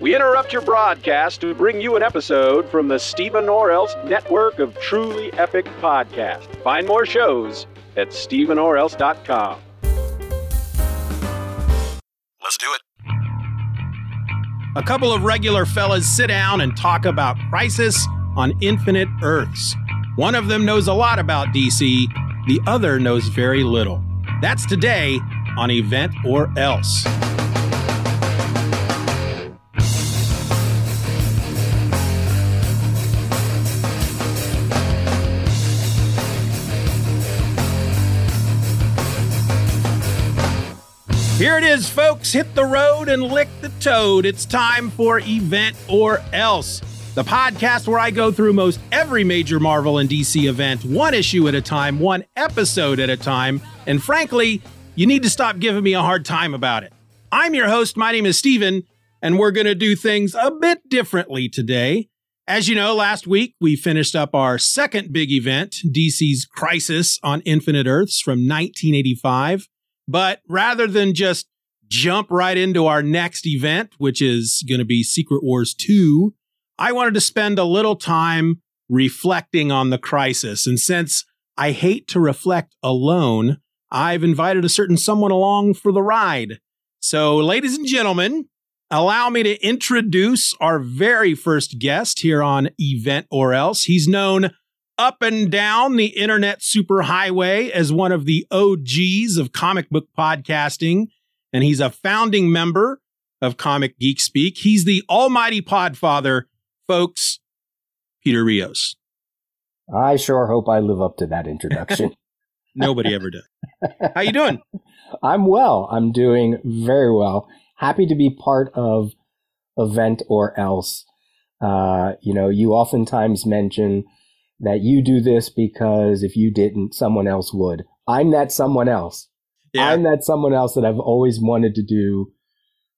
We interrupt your broadcast to bring you an episode from the Stephen Orel's network of truly epic podcasts. Find more shows at StephenOrels.com. Let's do it. A couple of regular fellas sit down and talk about Crisis on Infinite Earths. One of them knows a lot about DC, the other knows very little. That's today on Event or Else. Here it is, folks. Hit the road and lick the toad. It's time for Event or Else, the podcast where I go through most every major Marvel and DC event, one issue at a time, one episode at a time. And frankly, you need to stop giving me a hard time about it. I'm your host. My name is Steven, and we're going to do things a bit differently today. As you know, last week we finished up our second big event, DC's Crisis on Infinite Earths from 1985. But rather than just jump right into our next event, which is going to be Secret Wars 2, I wanted to spend a little time reflecting on the crisis. And since I hate to reflect alone, I've invited a certain someone along for the ride. So, ladies and gentlemen, allow me to introduce our very first guest here on Event or Else. He's known up and down the internet superhighway as one of the OGs of comic book podcasting, and he's a founding member of Comic Geek Speak. He's the almighty podfather, folks, Peter Rios. I sure hope I live up to that introduction. Nobody ever does. How you doing? I'm well. I'm doing very well. Happy to be part of event or else. Uh, you know, you oftentimes mention that you do this because if you didn't, someone else would. I'm that someone else. Yeah. I'm that someone else that I've always wanted to do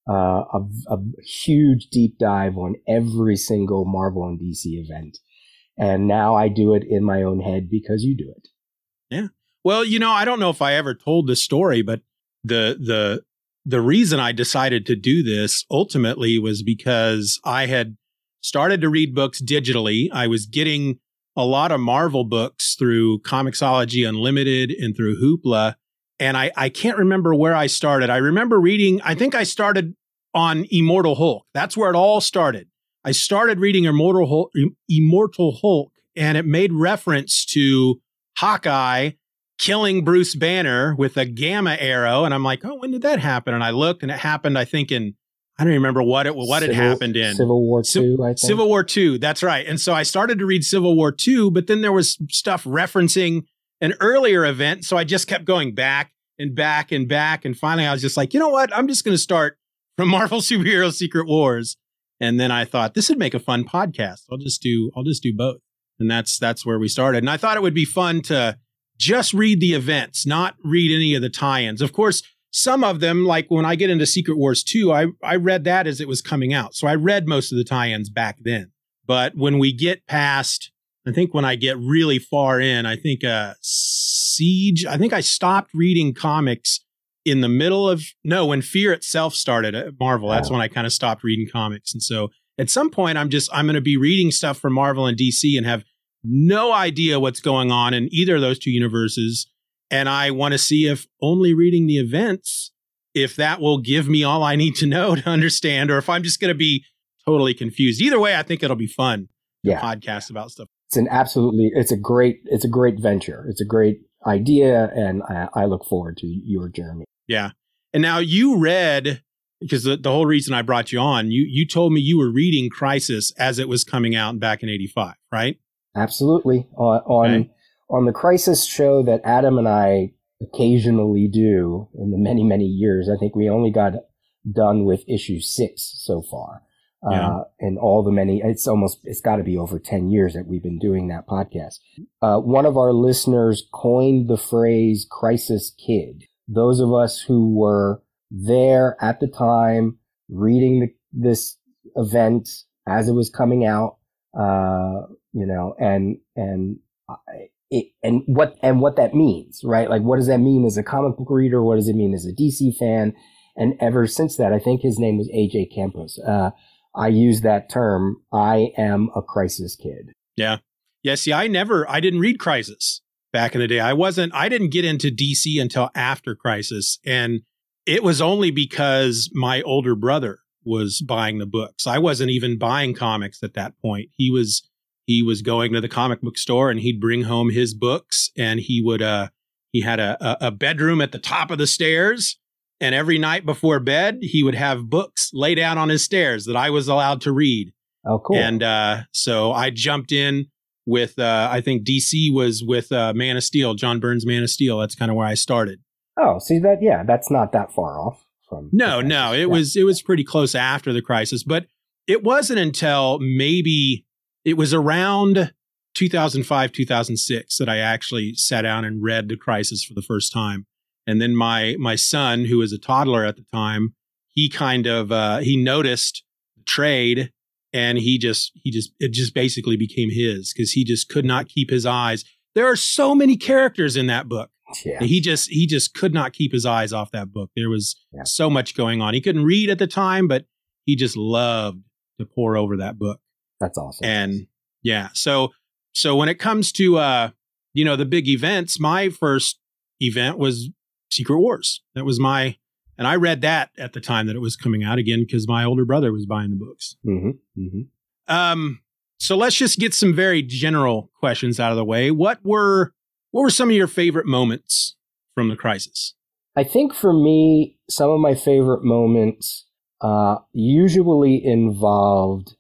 uh, a, a huge deep dive on every single Marvel and DC event. And now I do it in my own head because you do it. Yeah. Well, you know, I don't know if I ever told this story, but the the the reason I decided to do this ultimately was because I had started to read books digitally. I was getting a lot of Marvel books through Comixology Unlimited and through Hoopla. And I, I can't remember where I started. I remember reading, I think I started on Immortal Hulk. That's where it all started. I started reading Immortal Hulk, Immortal Hulk and it made reference to Hawkeye killing Bruce Banner with a gamma arrow. And I'm like, oh, when did that happen? And I looked and it happened, I think, in I don't remember what it what Civil, had happened in Civil War Two. I think Civil War Two. That's right. And so I started to read Civil War Two, but then there was stuff referencing an earlier event. So I just kept going back and back and back, and finally I was just like, you know what? I'm just going to start from Marvel Superhero Secret Wars. And then I thought this would make a fun podcast. I'll just do I'll just do both, and that's that's where we started. And I thought it would be fun to just read the events, not read any of the tie-ins. Of course some of them, like when I get into Secret Wars 2, I, I read that as it was coming out. So I read most of the tie ins back then. But when we get past, I think when I get really far in, I think uh, Siege, I think I stopped reading comics in the middle of, no, when Fear itself started at Marvel. That's when I kind of stopped reading comics. And so at some point, I'm just, I'm going to be reading stuff from Marvel and DC and have no idea what's going on in either of those two universes and I want to see if only reading the events, if that will give me all I need to know to understand, or if I'm just going to be totally confused. Either way, I think it'll be fun. Yeah. Podcast about stuff. It's an absolutely, it's a great, it's a great venture. It's a great idea. And I, I look forward to your journey. Yeah. And now you read, because the, the whole reason I brought you on, you, you told me you were reading Crisis as it was coming out back in 85, right? Absolutely. On, on Okay. On the crisis show that Adam and I occasionally do in the many, many years, I think we only got done with issue six so far. Yeah. Uh, and all the many, it's almost, it's got to be over 10 years that we've been doing that podcast. Uh, one of our listeners coined the phrase crisis kid. Those of us who were there at the time reading the, this event as it was coming out, uh, you know, and, and, I- it, and what, and what that means, right? Like, what does that mean as a comic book reader? What does it mean as a DC fan? And ever since that, I think his name was AJ Campos. Uh, I use that term. I am a crisis kid. Yeah. Yeah. See, I never, I didn't read Crisis back in the day. I wasn't, I didn't get into DC until after Crisis. And it was only because my older brother was buying the books. I wasn't even buying comics at that point. He was, he was going to the comic book store and he'd bring home his books and he would, uh, he had a, a bedroom at the top of the stairs and every night before bed, he would have books lay down on his stairs that I was allowed to read. Oh, cool. And uh, so I jumped in with, uh, I think DC was with uh, Man of Steel, John Byrne's Man of Steel. That's kind of where I started. Oh, see that? Yeah, that's not that far off from. No, no, it yeah. was it was pretty close after the crisis, but it wasn't until maybe it was around 2005, 2006 that I actually sat down and read the crisis for the first time. And then my my son, who was a toddler at the time, he kind of uh, he noticed the trade, and he just he just it just basically became his because he just could not keep his eyes. There are so many characters in that book. Yeah. He just he just could not keep his eyes off that book. There was yeah. so much going on. He couldn't read at the time, but he just loved to pour over that book. That's awesome. And yeah, so so when it comes to uh you know the big events, my first event was Secret Wars. That was my, and I read that at the time that it was coming out again because my older brother was buying the books. Mm-hmm, mm-hmm. Um, so let's just get some very general questions out of the way. What were what were some of your favorite moments from the crisis? I think for me, some of my favorite moments uh, usually involved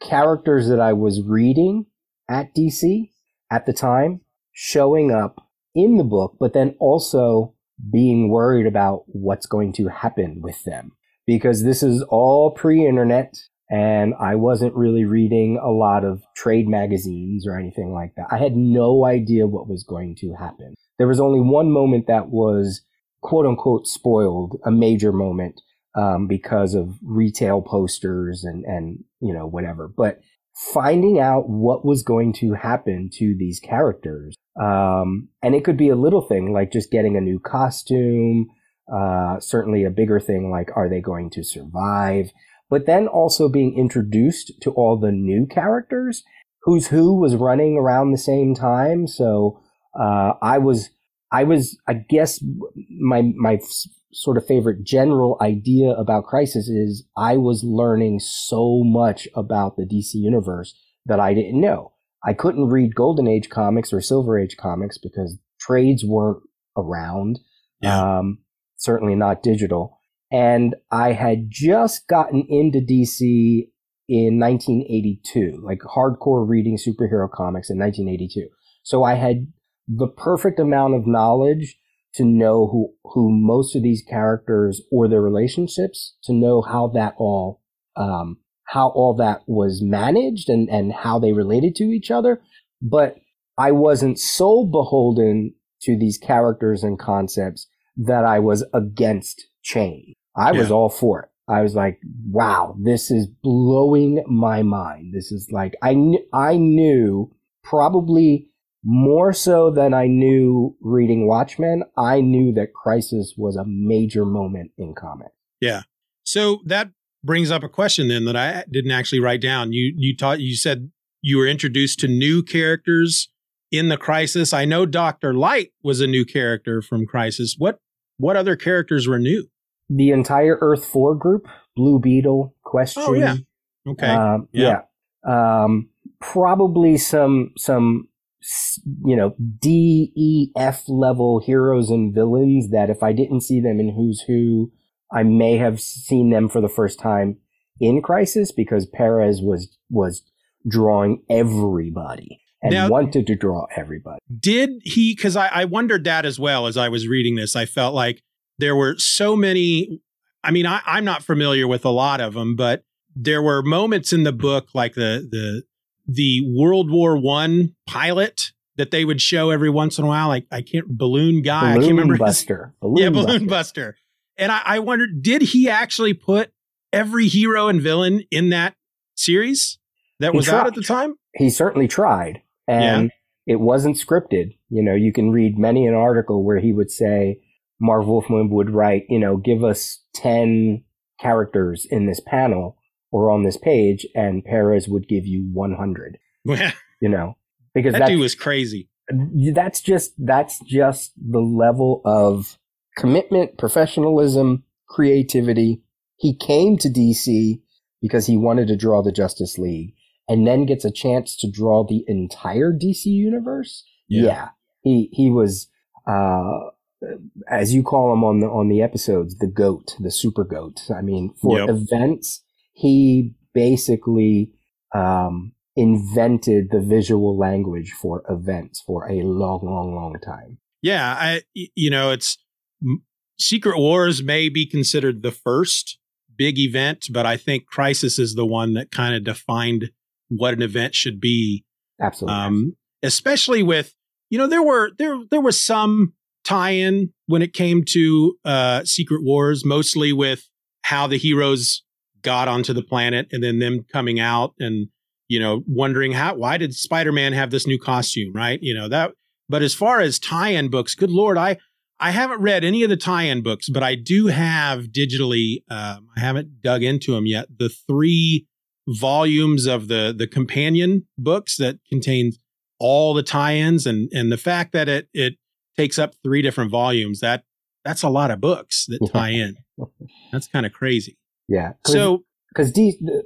characters that I was reading at DC at the time showing up in the book, but then also being worried about what's going to happen with them because this is all pre-internet and I wasn't really reading a lot of trade magazines or anything like that. I had no idea what was going to happen. There was only one moment that was quote unquote spoiled, a major moment, um, because of retail posters and, and, you know, whatever. But finding out what was going to happen to these characters. Um, and it could be a little thing like just getting a new costume, uh, certainly a bigger thing like are they going to survive? But then also being introduced to all the new characters. Who's Who was running around the same time. So, uh, I was, I was, I guess my, my sort of favorite general idea about Crisis is I was learning so much about the DC universe that I didn't know. I couldn't read Golden Age comics or Silver Age comics because trades weren't around. Yeah. Um, certainly not digital. And I had just gotten into DC in 1982, like hardcore reading superhero comics in 1982. So I had the perfect amount of knowledge to know who who most of these characters or their relationships to know how that all um, how all that was managed and and how they related to each other. But i wasn't so beholden to these characters and concepts that i was against change i yeah. was all for it. I was like wow this is blowing my mind. This is like i kn- i knew probably more so than I knew reading Watchmen, I knew that Crisis was a major moment in comics. Yeah. So that brings up a question then that I didn't actually write down. You you taught you said you were introduced to new characters in the Crisis. I know Doctor Light was a new character from Crisis. What what other characters were new? The entire Earth Four group, Blue Beetle, Question. Oh yeah. Okay. Um, yeah. yeah. Um, probably some some you know, D, E, F level heroes and villains that if I didn't see them in Who's Who, I may have seen them for the first time in Crisis because Perez was, was drawing everybody and now, wanted to draw everybody. Did he, cause I, I wondered that as well as I was reading this. I felt like there were so many, I mean, I, I'm not familiar with a lot of them, but there were moments in the book like the, the, the World War One pilot that they would show every once in a while. Like I can't balloon guy. Balloon I can't remember. Buster. Balloon yeah, Balloon Buster. Buster. And I, I wondered, did he actually put every hero and villain in that series that was out at the time? He certainly tried, and yeah. it wasn't scripted. You know, you can read many an article where he would say, Marv Wolfman would write, you know, give us ten characters in this panel or on this page, and Perez would give you 100. Yeah. You know, because that dude was crazy. That's just that's just the level of commitment, professionalism, creativity. He came to DC because he wanted to draw the Justice League, and then gets a chance to draw the entire DC universe. Yeah, yeah he he was. Uh, as you call him on the on the episodes, the goat, the super goat. I mean, for yep. events, he basically um, invented the visual language for events for a long, long, long time. Yeah, I you know, it's Secret Wars may be considered the first big event, but I think Crisis is the one that kind of defined what an event should be. Absolutely. Um, especially with you know there were there there was some tie-in when it came to uh, Secret Wars, mostly with how the heroes got onto the planet and then them coming out and you know wondering how why did Spider-Man have this new costume, right? You know that. But as far as tie-in books, good lord, I I haven't read any of the tie-in books, but I do have digitally. Um, I haven't dug into them yet. The three volumes of the the companion books that contains all the tie-ins and and the fact that it it takes up three different volumes that that's a lot of books that tie in. That's kind of crazy. Yeah. So because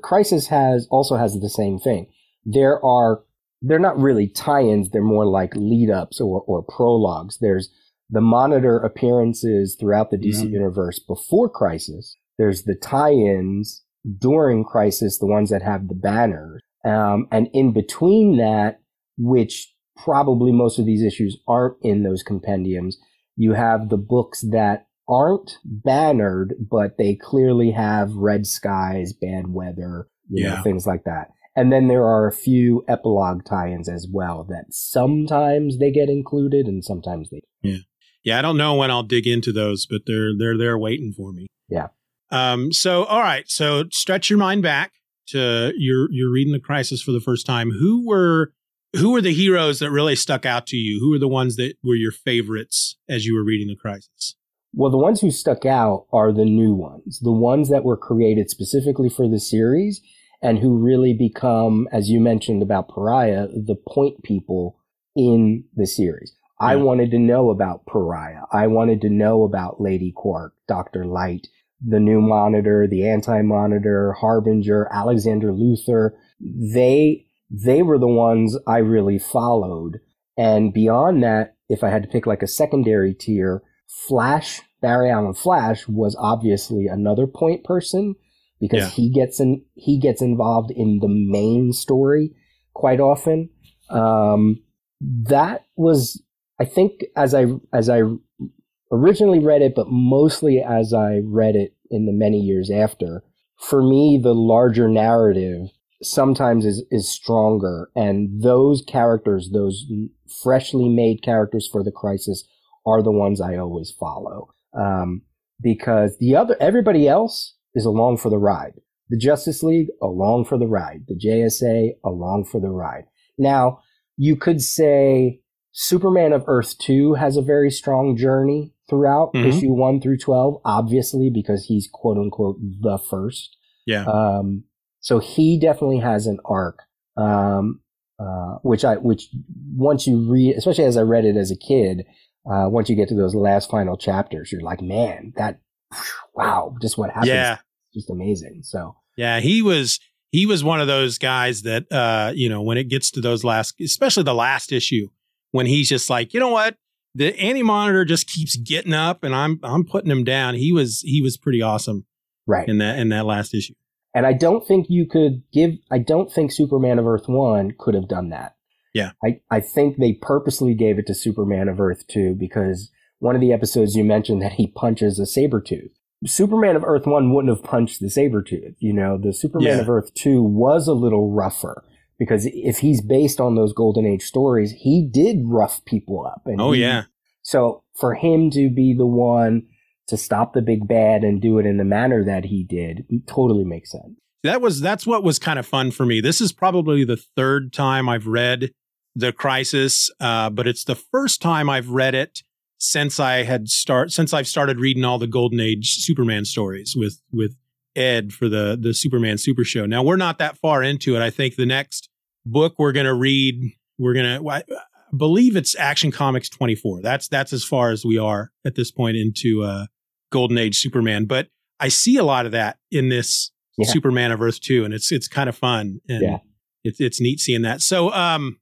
Crisis has also has the same thing. There are they're not really tie-ins. They're more like lead-ups or or prologues. There's the monitor appearances throughout the DC mm-hmm. universe before Crisis. There's the tie-ins during Crisis, the ones that have the banners, um, and in between that, which probably most of these issues aren't in those compendiums. You have the books that aren't bannered, but they clearly have red skies, bad weather, you yeah. know, things like that. And then there are a few epilogue tie-ins as well that sometimes they get included and sometimes they. Yeah, yeah. I don't know when I'll dig into those, but they're they're there waiting for me. Yeah. Um. So all right. So stretch your mind back to you're you're reading the Crisis for the first time. Who were who were the heroes that really stuck out to you? Who were the ones that were your favorites as you were reading the Crisis? Well, the ones who stuck out are the new ones, the ones that were created specifically for the series and who really become, as you mentioned about Pariah, the point people in the series. I wanted to know about Pariah. I wanted to know about Lady Quark, Dr. Light, the new monitor, the anti-monitor, Harbinger, Alexander Luther. They, they were the ones I really followed. And beyond that, if I had to pick like a secondary tier, Flash, Barry Allen Flash was obviously another point person because yeah. he gets in he gets involved in the main story quite often. Um, that was I think as I as I originally read it, but mostly as I read it in the many years after. For me, the larger narrative sometimes is is stronger, and those characters, those freshly made characters for the crisis, are the ones I always follow. Um, because the other, everybody else is along for the ride. The Justice League, along for the ride. The JSA, along for the ride. Now, you could say Superman of Earth 2 has a very strong journey throughout mm-hmm. issue 1 through 12, obviously, because he's quote unquote the first. Yeah. Um, so he definitely has an arc. Um, uh, which I, which once you read, especially as I read it as a kid, uh, once you get to those last final chapters, you're like, man, that, wow, just what happens. Yeah. Just amazing. So, yeah, he was, he was one of those guys that, uh, you know, when it gets to those last, especially the last issue, when he's just like, you know what, the anti monitor just keeps getting up and I'm, I'm putting him down. He was, he was pretty awesome. Right. In that, in that last issue. And I don't think you could give, I don't think Superman of Earth 1 could have done that. Yeah. I, I think they purposely gave it to Superman of Earth 2 because one of the episodes you mentioned that he punches a saber tooth. Superman of Earth 1 wouldn't have punched the saber tooth. You know, the Superman yeah. of Earth 2 was a little rougher because if he's based on those Golden Age stories, he did rough people up. And oh, he, yeah. So for him to be the one to stop the big bad and do it in the manner that he did totally makes sense. That was that's what was kind of fun for me. This is probably the third time I've read the crisis, uh, but it's the first time I've read it since I had start since I've started reading all the Golden Age Superman stories with with Ed for the the Superman Super Show. Now we're not that far into it. I think the next book we're going to read, we're going to I believe it's Action Comics 24. That's that's as far as we are at this point into uh Golden Age Superman, but I see a lot of that in this yeah. Superman of Earth 2 and it's it's kind of fun and yeah. it's it's neat seeing that. So um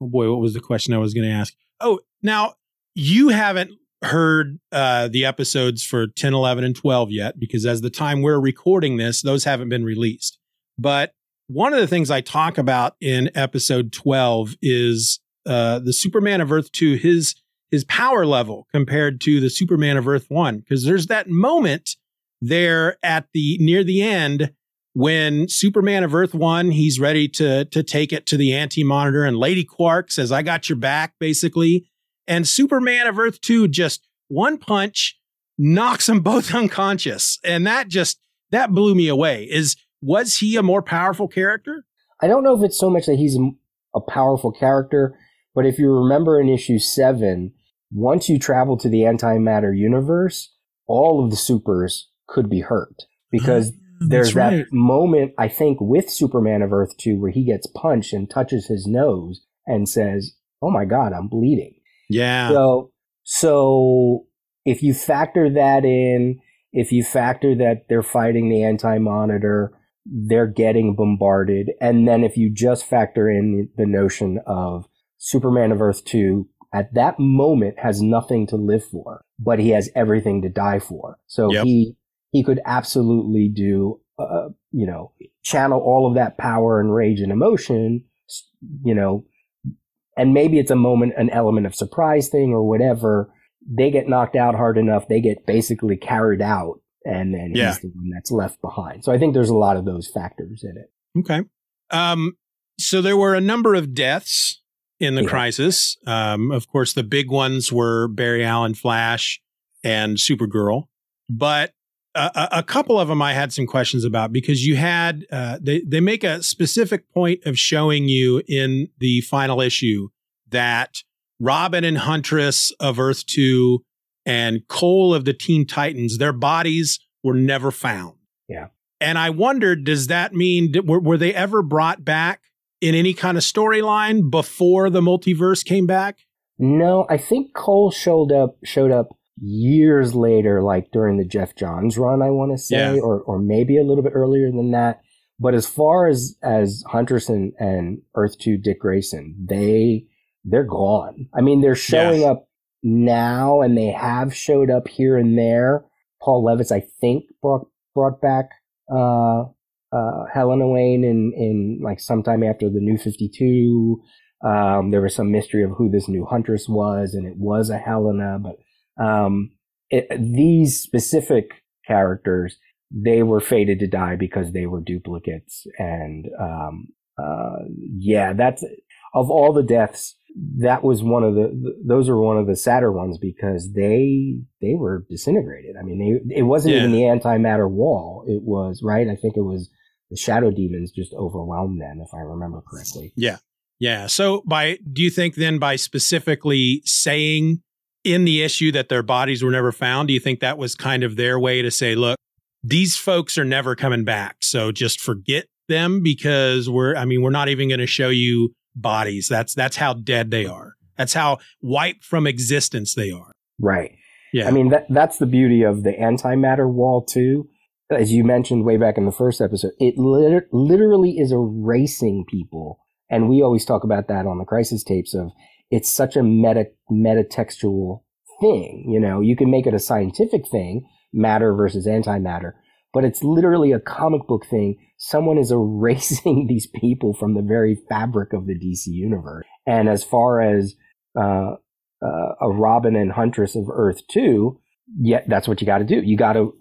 oh boy, what was the question I was going to ask? Oh, now you haven't heard uh, the episodes for 10, 11, and 12 yet, because as the time we're recording this, those haven't been released. But one of the things I talk about in episode 12 is uh, the Superman of Earth 2, his his power level compared to the Superman of Earth 1. Because there's that moment there at the near the end when Superman of Earth 1, he's ready to to take it to the anti-monitor, and Lady Quark says, I got your back, basically. And Superman of Earth 2 just one punch knocks them both unconscious. And that just that blew me away. Is was he a more powerful character? I don't know if it's so much that he's a powerful character, but if you remember in issue 7, once you travel to the antimatter universe, all of the supers could be hurt because there's right. that moment I think with Superman of Earth 2 where he gets punched and touches his nose and says, "Oh my god, I'm bleeding." Yeah. So, so if you factor that in, if you factor that they're fighting the anti-monitor, they're getting bombarded, and then if you just factor in the notion of Superman of Earth 2 at that moment has nothing to live for, but he has everything to die for. So yep. he he could absolutely do uh, you know channel all of that power and rage and emotion, you know, and maybe it's a moment, an element of surprise thing or whatever. They get knocked out hard enough, they get basically carried out, and then yeah. he's the one that's left behind. So I think there's a lot of those factors in it. Okay. Um, so there were a number of deaths in the yeah. crisis. Um, of course, the big ones were Barry Allen Flash and Supergirl, but a, a, couple of them I had some questions about because you had uh, they they make a specific point of showing you in the final issue that Robin and Huntress of Earth Two and Kole of the Teen Titans their bodies were never found. Yeah, and I wondered, does that mean were, were they ever brought back in any kind of storyline before the multiverse came back? No, I think Kole showed up showed up years later, like during the Geoff Johns run, I want to say, yeah. or or maybe a little bit earlier than that. But as far as as Huntress and, and Earth Two Dick Grayson, they they're gone. I mean, they're showing yes. up now, and they have showed up here and there. Paul Levitz, I think, brought brought back uh, uh, Helena Wayne in in like sometime after the New Fifty Two. Um, there was some mystery of who this new Huntress was, and it was a Helena, but um, it, these specific characters, they were fated to die because they were duplicates. And, um, uh, yeah, that's, of all the deaths, that was one of the, those are one of the sadder ones because they, they were disintegrated. I mean, they, it wasn't yeah. even the antimatter wall. It was, right? I think it was the shadow demons just overwhelmed them, if I remember correctly. Yeah. Yeah. So by, do you think then by specifically saying in the issue that their bodies were never found? Do you think that was kind of their way to say, look, these folks are never coming back. So just forget them because we're, I mean, we're not even going to show you bodies. That's, that's how dead they are. That's how wiped from existence they are. Right. Yeah. I mean, that, that's the beauty of the antimatter wall too. As you mentioned way back in the first episode, it lit- literally is erasing people. And we always talk about that on the crisis tapes of it's such a meta metatextual thing. You know, you can make it a scientific thing, matter versus antimatter, but it's literally a comic book thing. Someone is erasing these people from the very fabric of the DC universe. And as far as uh, uh, a Robin and Huntress of Earth 2, yeah, that's what you got to do. You got to,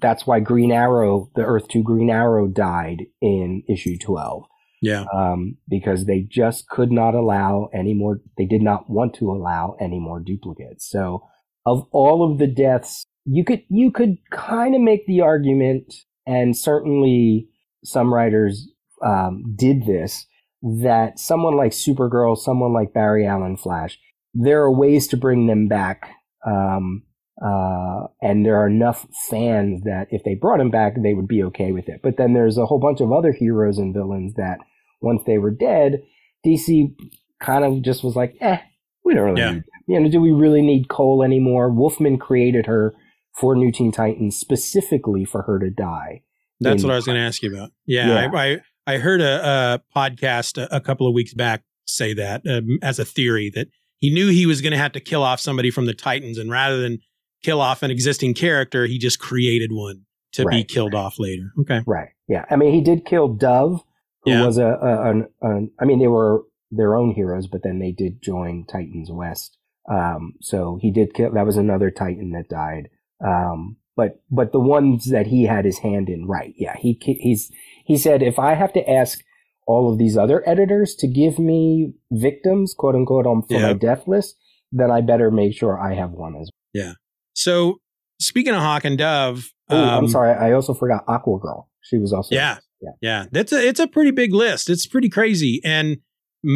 that's why Green Arrow, the Earth 2 Green Arrow died in issue 12. Yeah. Um, because they just could not allow any more, they did not want to allow any more duplicates. So of all of the deaths, you could, you could kind of make the argument, and certainly some writers, um, did this, that someone like Supergirl, someone like Barry Allen Flash, there are ways to bring them back, um, Uh, and there are enough fans that if they brought him back, they would be okay with it. But then there's a whole bunch of other heroes and villains that once they were dead, DC kind of just was like, eh, we don't really yeah. need, you know, do we really need Kole anymore? Wolfman created her for New Teen Titans specifically for her to die. That's what I was going to ask you about. Yeah, yeah. I, I, I heard a, a podcast a, a, couple of weeks back say that um, as a theory that he knew he was going to have to kill off somebody from the Titans, and rather than kill off an existing character, he just created one to right. be killed off later. Okay, right? Yeah, I mean, he did kill Dove, who yeah. was a, a an, an, I mean, they were their own heroes, but then they did join Titans West. Um, so he did kill. That was another Titan that died. Um, but but the ones that he had his hand in, right? Yeah, he he's he said if I have to ask all of these other editors to give me victims, quote unquote, on for yeah. my death list, then I better make sure I have one as well. Yeah. So speaking of Hawk and Dove, oh, um, I'm sorry, I also forgot Aqua Girl. She was also yeah, yeah, yeah. That's a it's a pretty big list. It's pretty crazy, and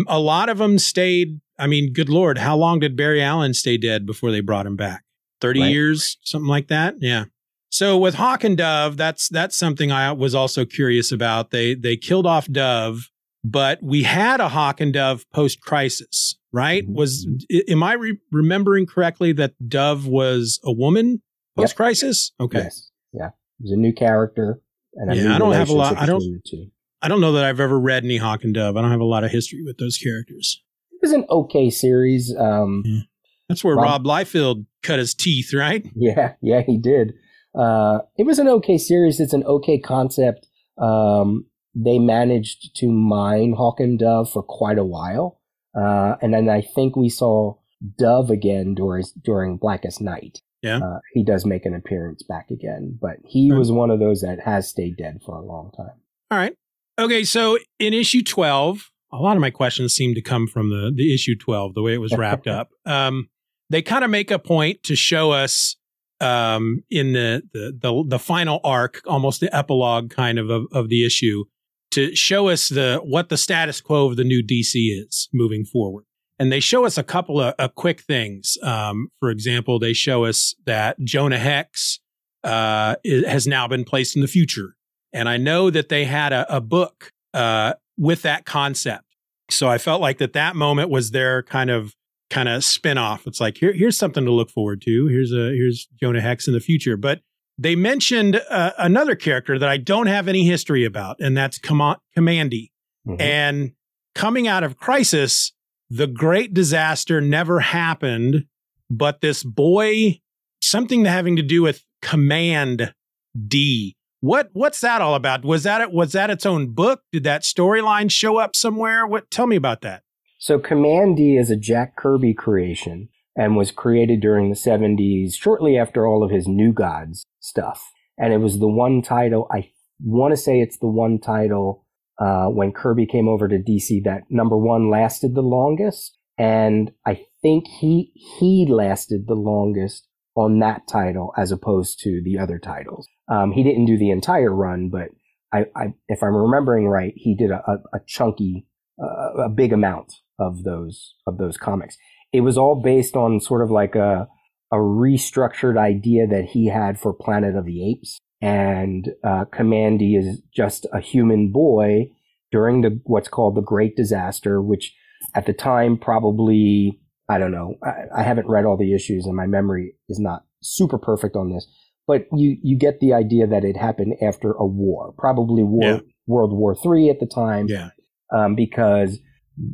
a lot of them stayed. I mean, good lord, how long did Barry Allen stay dead before they brought him back? Thirty right. years, something like that. Yeah. So with Hawk and Dove, that's that's something I was also curious about. They they killed off Dove, but we had a Hawk and Dove post crisis, right? Mm-hmm. Was am I re- remembering correctly that Dove was a woman post crisis? Yep. Okay, yes. yeah, it was a new character. And yeah, I don't have a lot. I don't. I don't know that I've ever read any Hawk and Dove. I don't have a lot of history with those characters. It was an okay series. Um, yeah. That's where Rob, Rob Liefeld cut his teeth, right? Yeah, yeah, he did. Uh, it was an okay series. It's an okay concept. Um, they managed to mine Hawk and Dove for quite a while. Uh, and then I think we saw Dove again during, during Blackest Night. Yeah. Uh, he does make an appearance back again, but he right. was one of those that has stayed dead for a long time. All right. Okay. So in issue 12, a lot of my questions seem to come from the, the issue 12, the way it was wrapped up. Um, they kind of make a point to show us um, in the, the, the the final arc, almost the epilogue kind of, of of the issue, to show us the what the status quo of the new DC is moving forward. And they show us a couple of, of quick things. Um, for example, they show us that Jonah Hex uh, is, has now been placed in the future, and I know that they had a, a book uh, with that concept. So I felt like that that moment was their kind of kind of spin off. It's like here, here's something to look forward to. Here's a here's Jonah Hex in the future. But they mentioned uh, another character that I don't have any history about, and that's Com- Kamandi. Mm-hmm. And coming out of Crisis, the great disaster never happened, but this boy, something having to do with Command D. What what's that all about? Was that was that its own book? Did that storyline show up somewhere? What tell me about that? So Kamandi is a Jack Kirby creation and was created during the 70s, shortly after all of his New Gods stuff. And it was the one title, I want to say it's the one title uh, when Kirby came over to DC that number one lasted the longest. And I think he, he lasted the longest on that title as opposed to the other titles. Um, he didn't do the entire run, but I, I, if I'm remembering right, he did a, a, a chunky, uh, a big amount of those of those comics. It was all based on sort of like a a restructured idea that he had for Planet of the Apes, and uh, Kamandi is just a human boy during the what's called the Great Disaster, which at the time probably I don't know. I, I haven't read all the issues, and my memory is not super perfect on this. But you you get the idea that it happened after a war, probably war yeah. World War Three at the time. Yeah. Um, because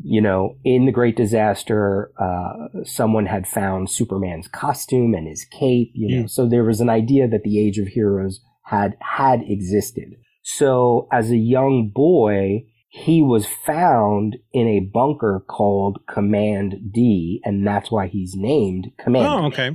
you know, in the Great Disaster, uh, someone had found Superman's costume and his cape, you know, mm. so there was an idea that the Age of Heroes had, had existed. So as a young boy, he was found in a bunker called Command D, and that's why he's named Command. Oh, okay.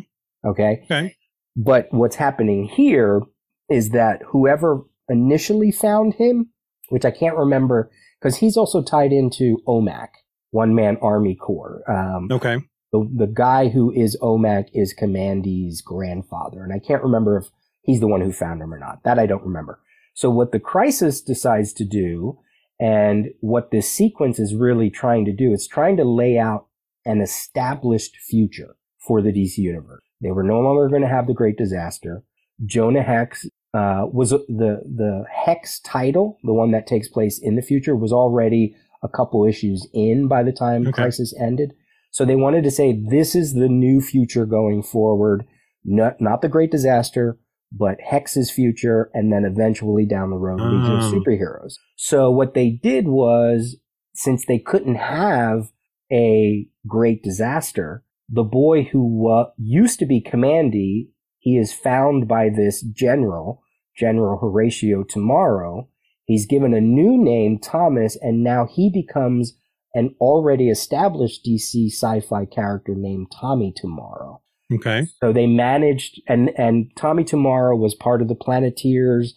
Okay. Okay. But what's happening here is that whoever initially found him, which I can't remember because he's also tied into OMAC, One Man Army Corps. Um, okay. The, the guy who is OMAC is Kamandi's grandfather. And I can't remember if he's the one who found him or not. That I don't remember. So what the crisis decides to do and what this sequence is really trying to do, it's trying to lay out an established future for the DC universe. They were no longer going to have the great disaster. Jonah Hex uh, was the the Hex title, the one that takes place in the future, was already a couple issues in by the time okay. Crisis ended. So they wanted to say this is the new future going forward, not not the great disaster, but Hex's future, and then eventually down the road, Legion of. Superheroes. So what they did was, since they couldn't have a great disaster, the boy who uh, used to be Kamandi, he is found by this general, General Horatio Tomorrow. He's given a new name, Thomas, and now he becomes an already established DC sci-fi character named Tommy Tomorrow. Okay. So they managed, and and Tommy Tomorrow was part of the Planeteers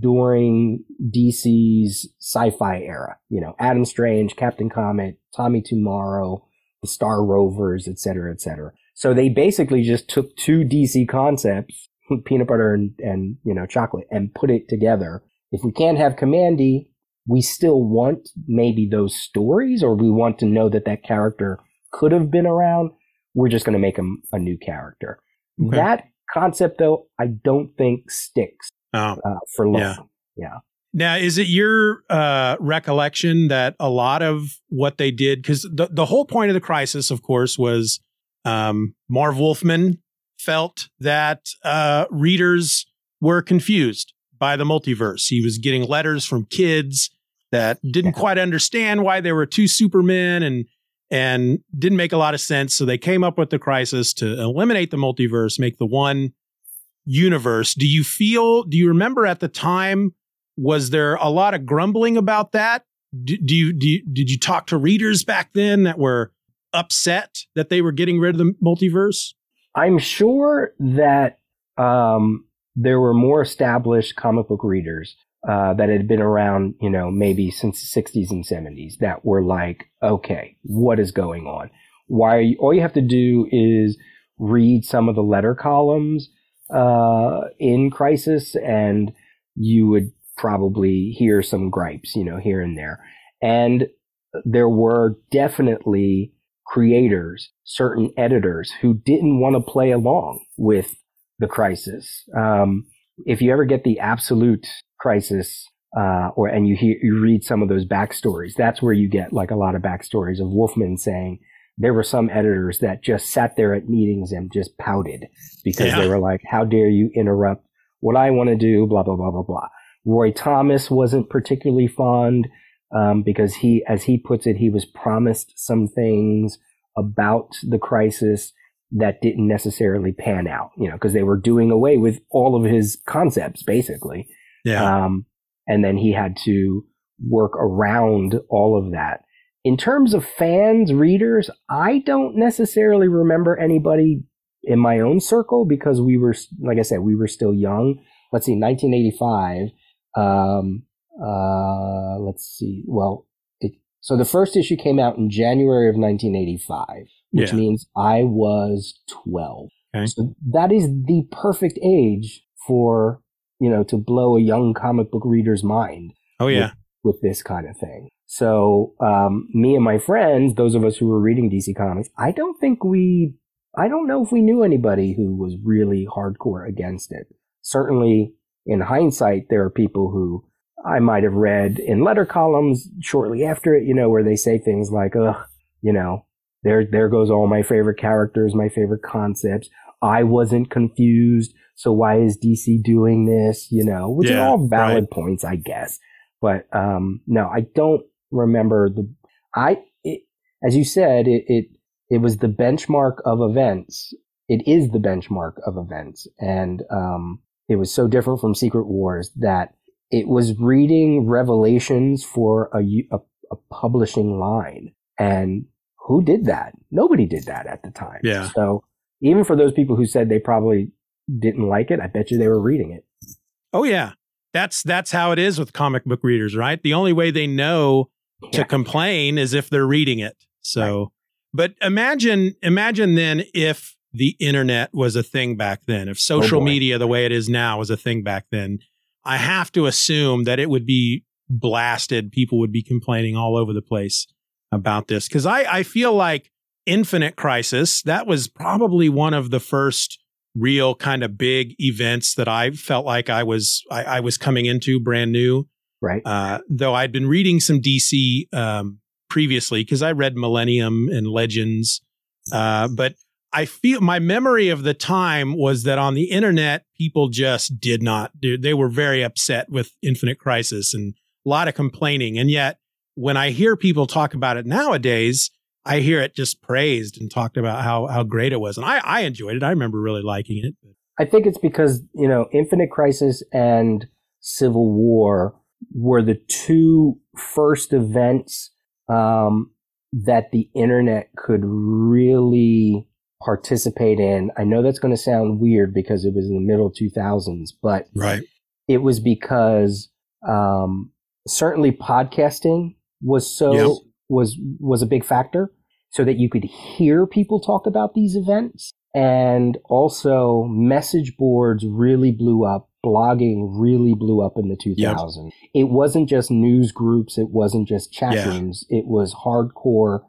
during DC's sci-fi era. You know, Adam Strange, Captain Comet, Tommy Tomorrow, the Star Rovers, et cetera, et cetera. So they basically just took two DC concepts, peanut butter and, and you know chocolate, and put it together. If we can't have Kamandi, we still want maybe those stories, or we want to know that that character could have been around we're just going to make him a new character. Okay. That concept, though, I don't think sticks oh, uh, for long. Yeah. yeah. Now, is it your uh, recollection that a lot of what they did, because the, the whole point of the crisis, of course, was um, Marv Wolfman felt that uh, readers were confused by the multiverse. He was getting letters from kids that didn't yeah. quite understand why there were two Supermen and and didn't make a lot of sense. So they came up with the crisis to eliminate the multiverse, make the one universe. Do you feel, do you remember at the time, was there a lot of grumbling about that? Do, do you, do you, did you talk to readers back then that were upset that they were getting rid of the multiverse? I'm sure that um, there were more established comic book readers uh, that had been around, you know, maybe since the 60s and 70s that were like, okay, what is going on? Why you, all you have to do is read some of the letter columns uh, in Crisis, and you would probably hear some gripes, you know, here and there. And there were definitely creators, certain editors who didn't want to play along with the crisis. Um, if you ever get the absolute crisis, uh, or and you hear you read some of those backstories, that's where you get like a lot of backstories of Wolfman saying there were some editors that just sat there at meetings and just pouted because yeah. they were like, "How dare you interrupt what I want to do?" Blah blah blah blah blah. Roy Thomas wasn't particularly fond um, because he, as he puts it, he was promised some things about the crisis that didn't necessarily pan out, you know, because they were doing away with all of his concepts basically. Yeah. Um, and then he had to work around all of that. In terms of fans, readers, I don't necessarily remember anybody in my own circle because we were, like I said, we were still young. Let's see, 1985. Um, uh, let's see. Well, it, so the first issue came out in January of 1985, which yeah. means I was 12. Okay. So that is the perfect age for you know, to blow a young comic book reader's mind. Oh yeah. With, with this kind of thing. So, um, me and my friends, those of us who were reading DC Comics, I don't think we, I don't know if we knew anybody who was really hardcore against it. Certainly, in hindsight, there are people who I might have read in letter columns shortly after it, you know, where they say things like, ugh, you know, there, there goes all my favorite characters, my favorite concepts. I wasn't confused. So why is DC doing this? You know, which yeah, are all valid right. points, I guess. But, um, no, I don't remember the, I, it, as you said, it, it, it was the benchmark of events. It is the benchmark of events. And, um, it was so different from Secret Wars that it was reading revelations for a, a, a publishing line. And who did that? Nobody did that at the time. Yeah. So even for those people who said they probably didn't like it, I bet you they were reading it. Oh yeah. That's that's how it is with comic book readers, right? The only way they know yeah. to complain is if they're reading it. So right. but imagine imagine then if the internet was a thing back then, if oh, social oh media the way it is now was a thing back then, I have to assume that it would be blasted. People would be complaining all over the place about this. Cause I, I feel like Infinite Crisis, that was probably one of the first real kind of big events that I felt like I was I, I was coming into brand new. Right. Uh, though I'd been reading some DC um, previously because I read Millennium and Legends, uh, but I feel my memory of the time was that on the internet, people just did not do, they were very upset with Infinite Crisis and a lot of complaining. And yet, when I hear people talk about it nowadays, I hear it just praised and talked about how, how great it was. And I, I enjoyed it. I remember really liking it. I think it's because, you know, Infinite Crisis and Civil War were the two first events um, that the internet could really participate in. I know that's going to sound weird because it was in the middle 2000s, but right. it was because um, certainly podcasting was so Yep. Was was a big factor, so that you could hear people talk about these events, and also message boards really blew up. Blogging really blew up in the 2000s. It wasn't just news groups. It wasn't just chat Yeah. rooms. It was hardcore.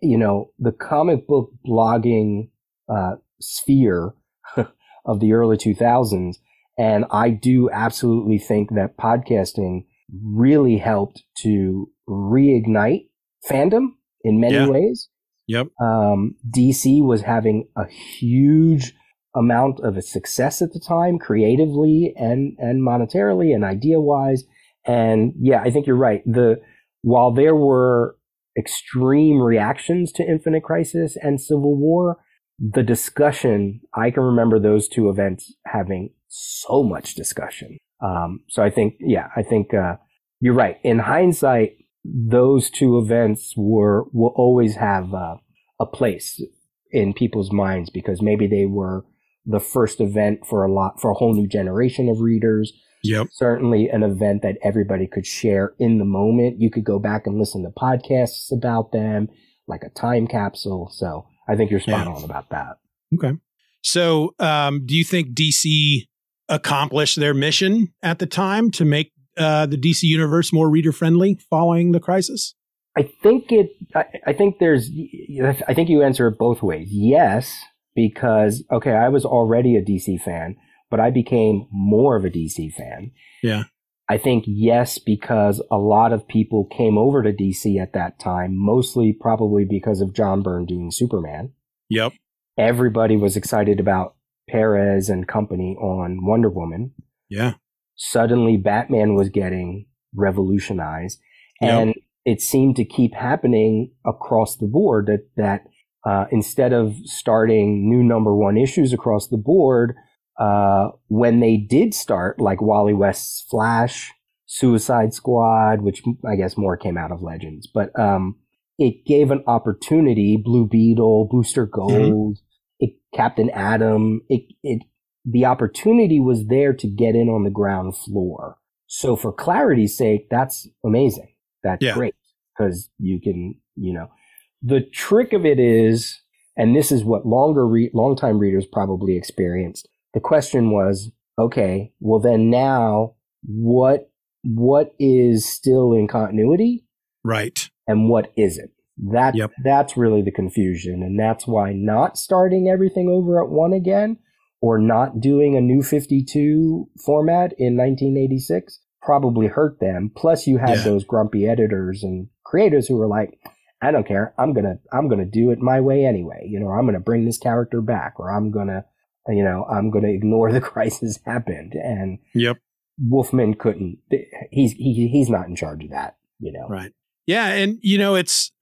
You know, the comic book blogging uh, sphere of the early 2000s. And I do absolutely think that podcasting really helped to reignite fandom in many Yeah. ways. Yep. Um, DC was having a huge amount of success at the time, creatively and and monetarily and idea wise. And yeah, I think you're right. The while there were extreme reactions to Infinite Crisis and Civil War, the discussion I can remember those two events having so much discussion. Um, so I think yeah, I think uh, you're right. In hindsight, those two events were will always have uh, a place in people's minds because maybe they were the first event for a lot for a whole new generation of readers Yep. certainly an event that everybody could share in the moment you could go back and listen to podcasts about them like a time capsule so i think you're spot Yeah. on about that Okay. So, um, do you think DC accomplished their mission at the time to make uh, the DC universe more reader friendly following the crisis? I think it. I, I think there's. I think you answer it both ways. Yes, because okay, I was already a DC fan, but I became more of a DC fan. Yeah. I think yes, because a lot of people came over to DC at that time, mostly probably because of John Byrne doing Superman. Yep. Everybody was excited about Perez and company on Wonder Woman. Yeah. Suddenly, Batman was getting revolutionized, Yep. and it seemed to keep happening across the board. That that uh, instead of starting new number one issues across the board, uh, when they did start, like Wally West's Flash, Suicide Squad, which I guess more came out of Legends, but um, it gave an opportunity. Blue Beetle, Booster Gold, it, Captain Atom. It it the opportunity was there to get in on the ground floor. So for clarity's sake, that's amazing. That's Yeah. great because you can, you know, the trick of it is, and this is what longer re- longtime readers probably experienced. The question was, okay, well then now what what is still in continuity Right. and what isn't? That Yep. that's really the confusion, and that's why not starting everything over at one again, or not doing a new fifty two format in nineteen eighty six probably hurt them. Plus, you had Yeah. those grumpy editors and creators who were like, "I don't care. I'm gonna I'm gonna do it my way anyway. You know, I'm gonna bring this character back, or I'm gonna." You know, I'm going to ignore the crisis happened, and Yep. Wolfman couldn't. He's he, he's not in charge of that. You know, Right. Yeah, and you know it's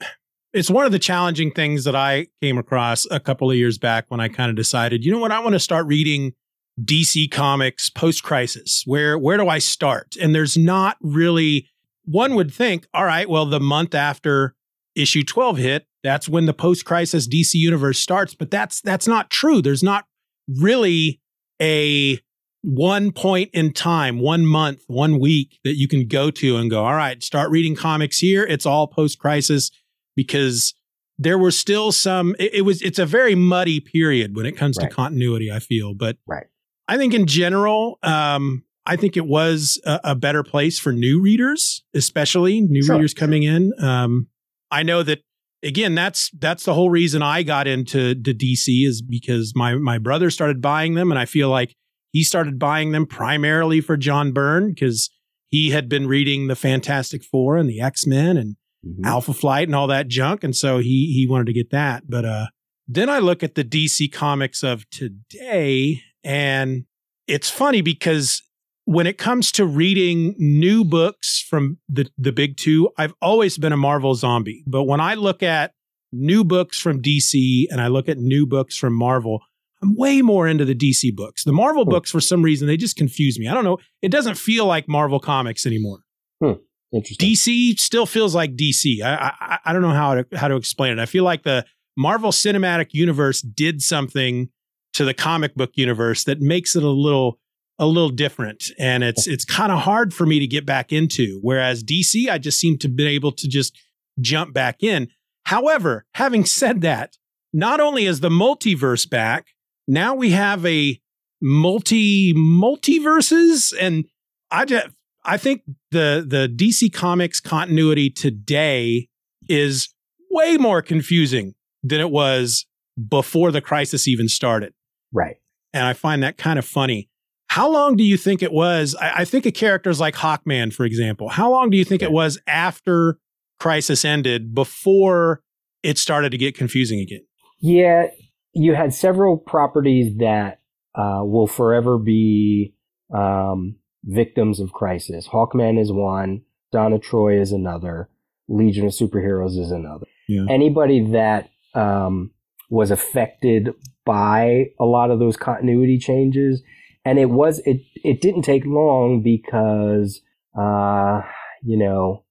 it's one of the challenging things that I came across a couple of years back when I kind of decided, you know what, I want to start reading DC comics post crisis. Where where do I start? And there's not really one would think, all right, well the month after issue 12 hit, that's when the post crisis DC universe starts, but that's that's not true. There's not really a one point in time, one month, one week that you can go to and go, all right, start reading comics here. It's all post crisis because there were still some, it, it was, it's a very muddy period when it comes Right. to continuity, I feel. But Right. I think in general, um, I think it was a, a better place for new readers, especially new Sure. readers coming in. Um, I know that again, that's that's the whole reason I got into to DC is because my my brother started buying them, and I feel like he started buying them primarily for John Byrne because he had been reading the Fantastic Four and the X Men and mm-hmm. Alpha Flight and all that junk, and so he he wanted to get that. But uh, then I look at the DC comics of today, and it's funny because when it comes to reading new books from the the big two, I've always been a Marvel zombie. But when I look at new books from DC and I look at new books from Marvel, I'm way more into the DC books. The Marvel hmm. books, for some reason, they just confuse me. I don't know. It doesn't feel like Marvel comics anymore. Hmm. DC still feels like DC. I, I I don't know how to how to explain it. I feel like the Marvel Cinematic Universe did something to the comic book universe that makes it a little a little different and it's it's kind of hard for me to get back into whereas DC I just seem to be able to just jump back in. However, having said that, not only is the multiverse back, now we have a multi multiverses and I just I think the the DC Comics continuity today is way more confusing than it was before the crisis even started. Right. And I find that kind of funny. How long do you think it was? I, I think of characters like Hawkman, for example. How long do you think yeah. it was after Crisis ended before it started to get confusing again? Yeah, you had several properties that uh, will forever be um, victims of Crisis. Hawkman is one. Donna Troy is another. Legion of Superheroes is another. Yeah. Anybody that um, was affected by a lot of those continuity changes and it was it it didn't take long because uh you know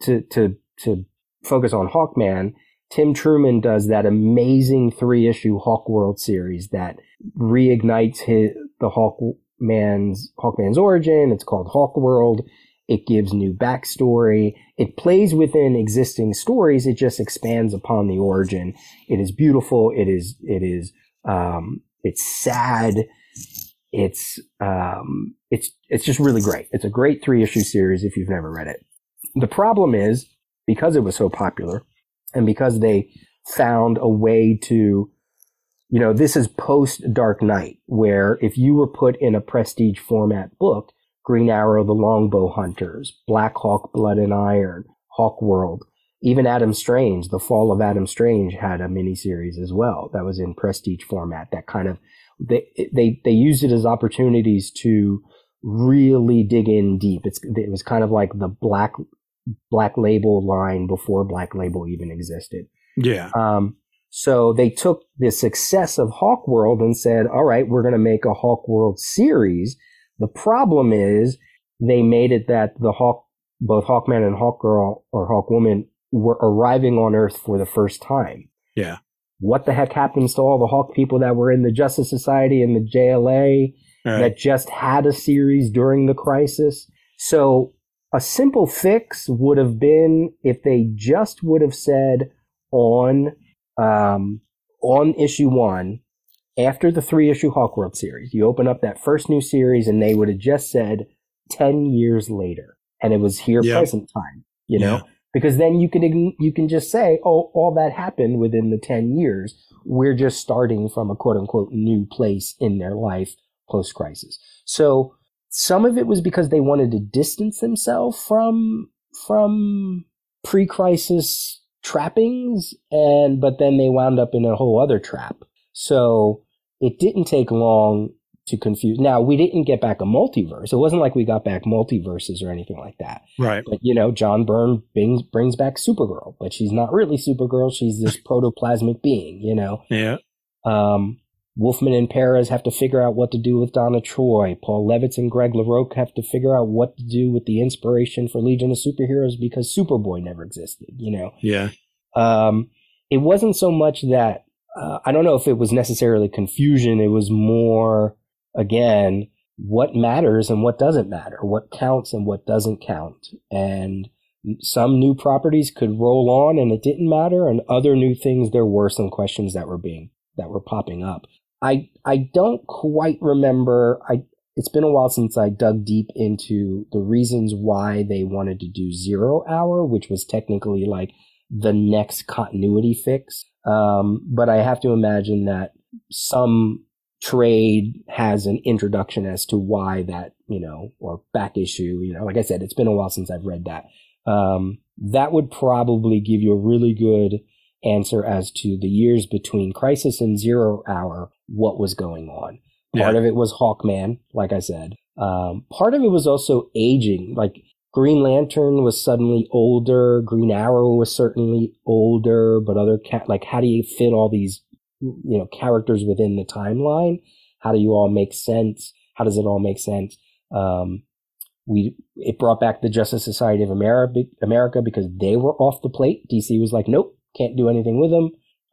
to to to focus on Hawkman, Tim Truman does that amazing three issue Hawk World series that reignites his, the Hawkman's Hawkman's origin. It's called Hawk World. It gives new backstory. It plays within existing stories. It just expands upon the origin. It is beautiful. It is it is um, it's sad. It's um, it's it's just really great. It's a great three issue series if you've never read it. The problem is because it was so popular, and because they found a way to, you know, this is post Dark Knight, where if you were put in a prestige format book, Green Arrow, The Longbow Hunters, Black Hawk, Blood and Iron, Hawk World, even Adam Strange, The Fall of Adam Strange had a miniseries as well that was in prestige format that kind of they they they used it as opportunities to really dig in deep. It's it was kind of like the black black label line before black label even existed. Yeah. Um, so they took the success of Hawk World and said, "All right, we're going to make a Hawk World series." The problem is they made it that the Hawk, both Hawkman and Hawk Girl or Hawk Woman were arriving on Earth for the first time. Yeah what the heck happens to all the Hawk people that were in the Justice Society and the JLA right. that just had a series during the crisis? So a simple fix would have been if they just would have said on um, on issue one after the three issue Hawk World series, you open up that first new series and they would have just said ten years later, and it was here yep. present time. You know, because then you can you can just say, oh, all that happened within the ten years. We're just starting from a quote unquote new place in their life post crisis. So some of it was because they wanted to distance themselves from from pre crisis trappings, and but then they wound up in a whole other trap. So it didn't take long to confuse. Now we didn't get back a multiverse. It wasn't like we got back multiverses or anything like that. Right. But you know, John Byrne brings brings back Supergirl, but she's not really Supergirl. She's this protoplasmic being. You know. Yeah. Um, Wolfman and Perez have to figure out what to do with Donna Troy. Paul Levitz and Greg LaRocque have to figure out what to do with the inspiration for Legion of Superheroes because Superboy never existed. You know. Yeah. Um, it wasn't so much that uh, I don't know if it was necessarily confusion. It was more again, what matters and what doesn't matter, what counts and what doesn't count. And some new properties could roll on and it didn't matter, and other new things, there were some questions that were being, that were popping up. I, I don't quite remember. I, it's been a while since I dug deep into the reasons why they wanted to do zero hour, which was technically like the next continuity fix. Um, but I have to imagine that some trade has an introduction as to why that, you know, or back issue, you know, like I said, it's been a while since I've read that. Um, that would probably give you a really good answer as to the years between Crisis and Zero Hour, what was going on. Part yeah. of it was Hawkman, like I said. Um, part of it was also aging. Like Green Lantern was suddenly older. Green Arrow was certainly older, but other cat, like how do you fit all these, you know, characters within the timeline? How do you all make sense? How does it all make sense? Um, we, it brought back the Justice Society of America, America because they were off the plate. DC was like, nope, can't do anything with them.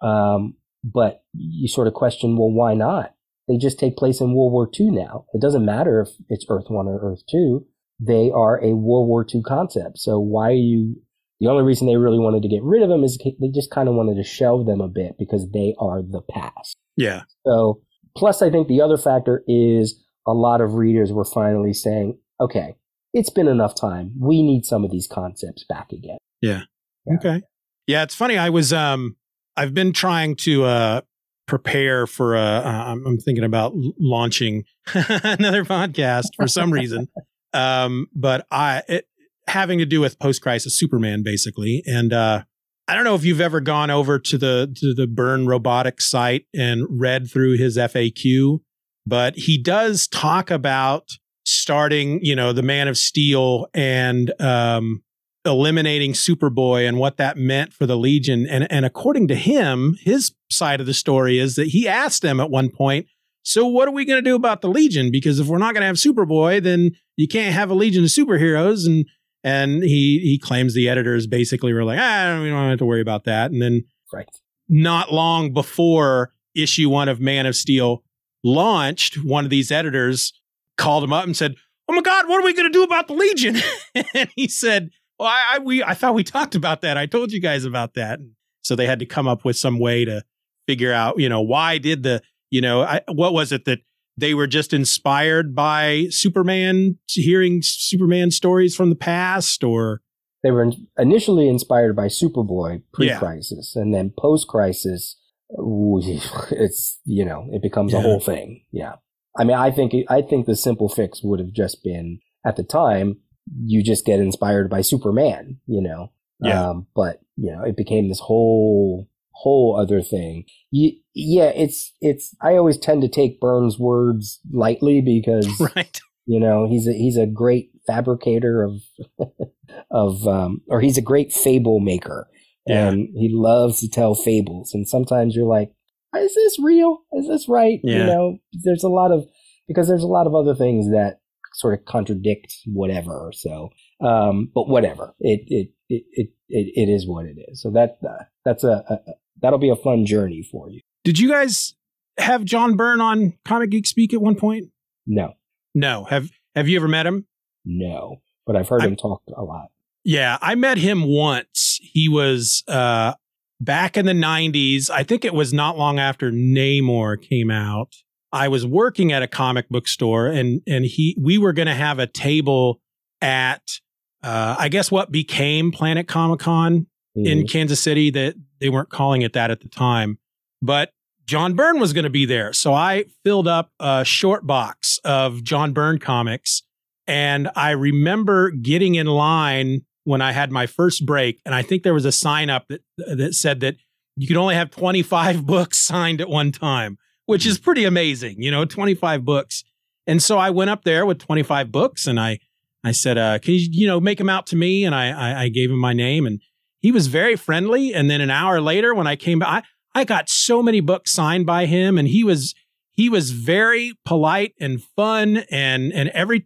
Um, but you sort of question, well, why not? They just take place in World War II now. It doesn't matter if it's Earth 1 or Earth 2. They are a World War II concept. So why are you, the only reason they really wanted to get rid of them is they just kind of wanted to shelve them a bit because they are the past. Yeah. So, plus I think the other factor is a lot of readers were finally saying, okay, it's been enough time. We need some of these concepts back again. Yeah. yeah. Okay. Yeah, it's funny. I was um I've been trying to uh prepare for uh, uh I'm thinking about launching another podcast for some reason. Um but I it, having to do with post-crisis Superman basically and uh I don't know if you've ever gone over to the to the Byrne Robotics site and read through his FAQ, but he does talk about starting, you know, the Man of Steel and um eliminating Superboy and what that meant for the Legion. And, and according to him, his side of the story is that he asked them at one point, so what are we going to do about the Legion? Because if we're not going to have Superboy, then you can't have a Legion of superheroes. And, and he, he claims the editors basically were like, ah, we don't have to worry about that. And then right. not long before issue one of Man of Steel launched, one of these editors called him up and said, Oh my God, what are we going to do about the Legion? and he said, well, I, I, we I thought we talked about that. I told you guys about that. So they had to come up with some way to figure out, you know, why did the, you know, I, what was it that they were just inspired by Superman, hearing Superman stories from the past, or they were initially inspired by Superboy pre-crisis, yeah. and then post-crisis, it's you know it becomes yeah. a whole thing. Yeah, I mean, I think I think the simple fix would have just been at the time you just get inspired by Superman, you know. Yeah. Um, but you know, it became this whole whole other thing. You, yeah, it's it's. I always tend to take Byrne's words lightly because right. You know, he's a he's a great fabricator of of um, or he's a great fable maker, yeah. and he loves to tell fables. And sometimes you're like, is this real? Is this right? Yeah. You know, there's a lot of because there's a lot of other things that sort of contradict whatever. So, um, but whatever, it, it, it, it, it, it is what it is. So that, uh, that's a, a, that'll be a fun journey for you. Did you guys have John Byrne on Comic Geek Speak at one point? No. No. Have, have you ever met him? No, but I've heard I, him talk a lot. Yeah, I met him once. He was uh, back in the 90s. I think it was not long after Namor came out. I was working at a comic book store and and he we were going to have a table at uh, I guess what became Planet Comic Con mm. in Kansas City that they weren't calling it that at the time, but John Byrne was going to be there. So I filled up a short box of John Byrne comics and I remember getting in line when I had my first break and I think there was a sign up that that said that you could only have 25 books signed at one time which is pretty amazing, you know, 25 books. And so I went up there with 25 books and I, I said, uh, can you, you know, make them out to me? And I, I, I gave him my name and he was very friendly. And then an hour later when I came back, I, I got so many books signed by him and he was, he was very polite and fun and, and every,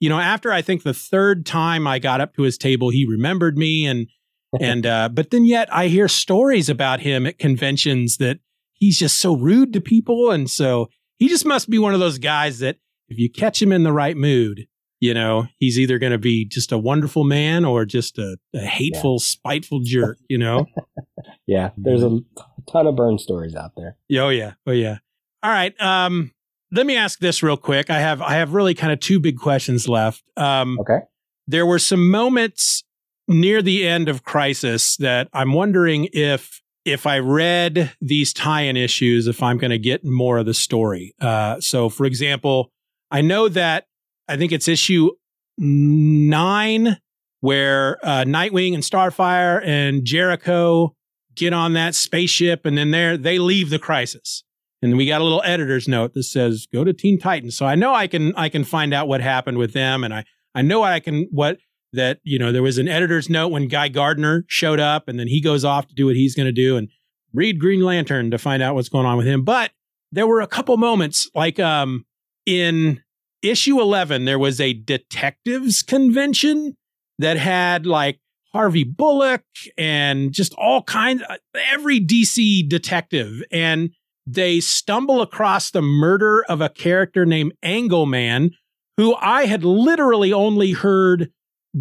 you know, after I think the third time I got up to his table, he remembered me and, and, uh, but then yet I hear stories about him at conventions that, he's just so rude to people. And so he just must be one of those guys that if you catch him in the right mood, you know, he's either going to be just a wonderful man or just a, a hateful, yeah. spiteful jerk, you know? yeah. There's a ton of Byrne stories out there. Oh, yeah. Oh, yeah. All right. Um, let me ask this real quick. I have, I have really kind of two big questions left. Um, okay. There were some moments near the end of Crisis that I'm wondering if if I read these tie-in issues, if I'm going to get more of the story. Uh, so, for example, I know that I think it's issue nine where uh, Nightwing and Starfire and Jericho get on that spaceship, and then they they leave the Crisis. And we got a little editor's note that says go to Teen Titans. So I know I can I can find out what happened with them, and I I know I can what that you know there was an editor's note when Guy Gardner showed up, and then he goes off to do what he's going to do, and read Green Lantern to find out what's going on with him. But there were a couple moments like um in issue 11 there was a detectives convention that had like Harvey Bullock and just all kinds every DC detective and they stumble across the murder of a character named Angleman who I had literally only heard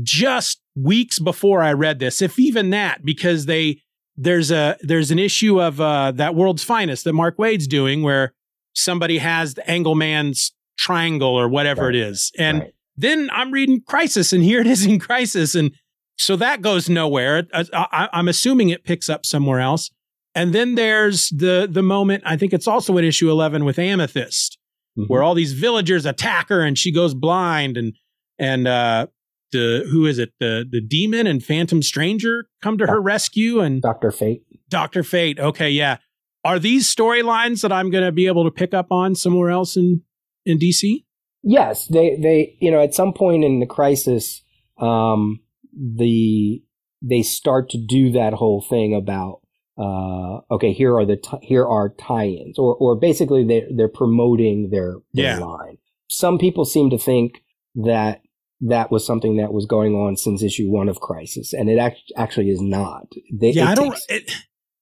just weeks before I read this, if even that, because they there's a there's an issue of uh, that world's finest that Mark Waid's doing where somebody has the Angleman's triangle or whatever right. it is, and right. then I'm reading Crisis, and here it is in Crisis, and so that goes nowhere. I, I'm assuming it picks up somewhere else. And then there's the the moment I think it's also in issue 11 with Amethyst, mm-hmm. where all these villagers attack her and she goes blind and and uh, the who is it? The the demon and phantom stranger come to her rescue and dr fate. Dr fate. Okay yeah. Are these storylines that i'm going to be able to pick up on somewhere else in in dc yes they they you know at some point in the crisis um the they start to do that whole thing about uh okay here are the t- here are tie-ins or or basically they they're promoting their, their yeah. line. Some people seem to think that that was something that was going on since issue one of Crisis, and it act- actually is not. They, yeah, I don't. It,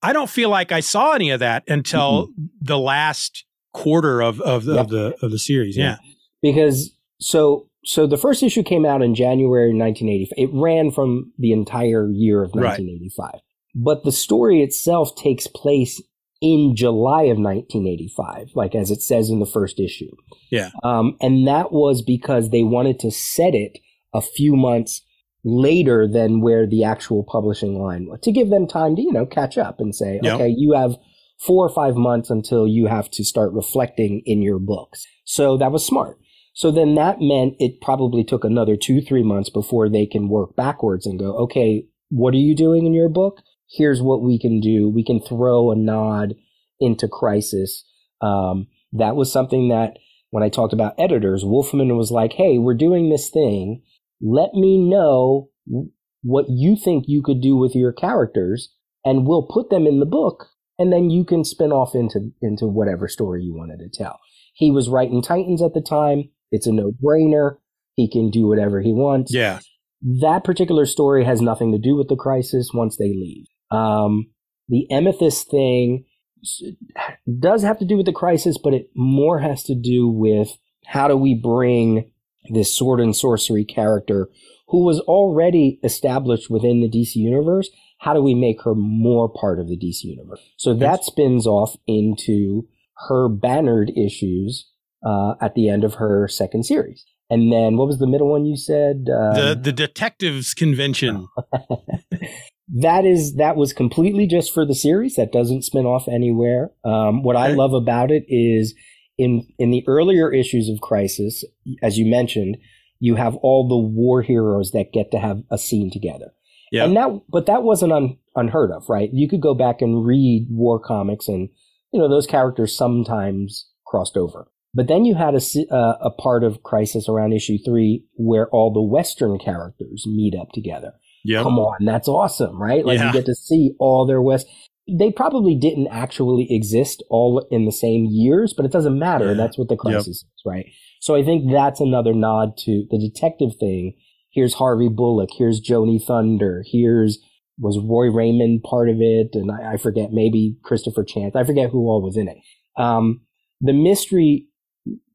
I don't feel like I saw any of that until mm-hmm. the last quarter of of the, of the of the series. Yeah. yeah, because so so the first issue came out in January 1985. It ran from the entire year of 1985, right. but the story itself takes place in July of 1985, like as it says in the first issue. Yeah. Um, and that was because they wanted to set it a few months later than where the actual publishing line was to give them time to, you know, catch up and say, yep. okay, you have four or five months until you have to start reflecting in your books. So that was smart. So then that meant it probably took another two, three months before they can work backwards and go, okay, what are you doing in your book? Here's what we can do. We can throw a nod into crisis. Um, that was something that when I talked about editors, Wolfman was like, Hey, we're doing this thing. Let me know what you think you could do with your characters and we'll put them in the book and then you can spin off into, into whatever story you wanted to tell. He was writing Titans at the time. It's a no brainer. He can do whatever he wants. Yeah. That particular story has nothing to do with the crisis once they leave. Um, the amethyst thing does have to do with the crisis, but it more has to do with how do we bring this sword and sorcery character who was already established within the DC universe. How do we make her more part of the DC universe? So that spins off into her bannered issues uh, at the end of her second series. And then what was the middle one you said? Uh, the the detectives convention. that is that was completely just for the series. That doesn't spin off anywhere. Um, what okay. I love about it is in in the earlier issues of Crisis, as you mentioned, you have all the war heroes that get to have a scene together. Yeah. And that, but that wasn't un, unheard of, right? You could go back and read war comics, and you know those characters sometimes crossed over. But then you had a, uh, a part of Crisis around issue three where all the Western characters meet up together. Yep. Come on, that's awesome, right? Like yeah. you get to see all their West. They probably didn't actually exist all in the same years, but it doesn't matter. Yeah. That's what the crisis yep. is, right? So I think that's another nod to the detective thing. Here's Harvey Bullock. Here's Joni Thunder. Here's was Roy Raymond part of it, and I, I forget maybe Christopher Chance. I forget who all was in it. Um, the mystery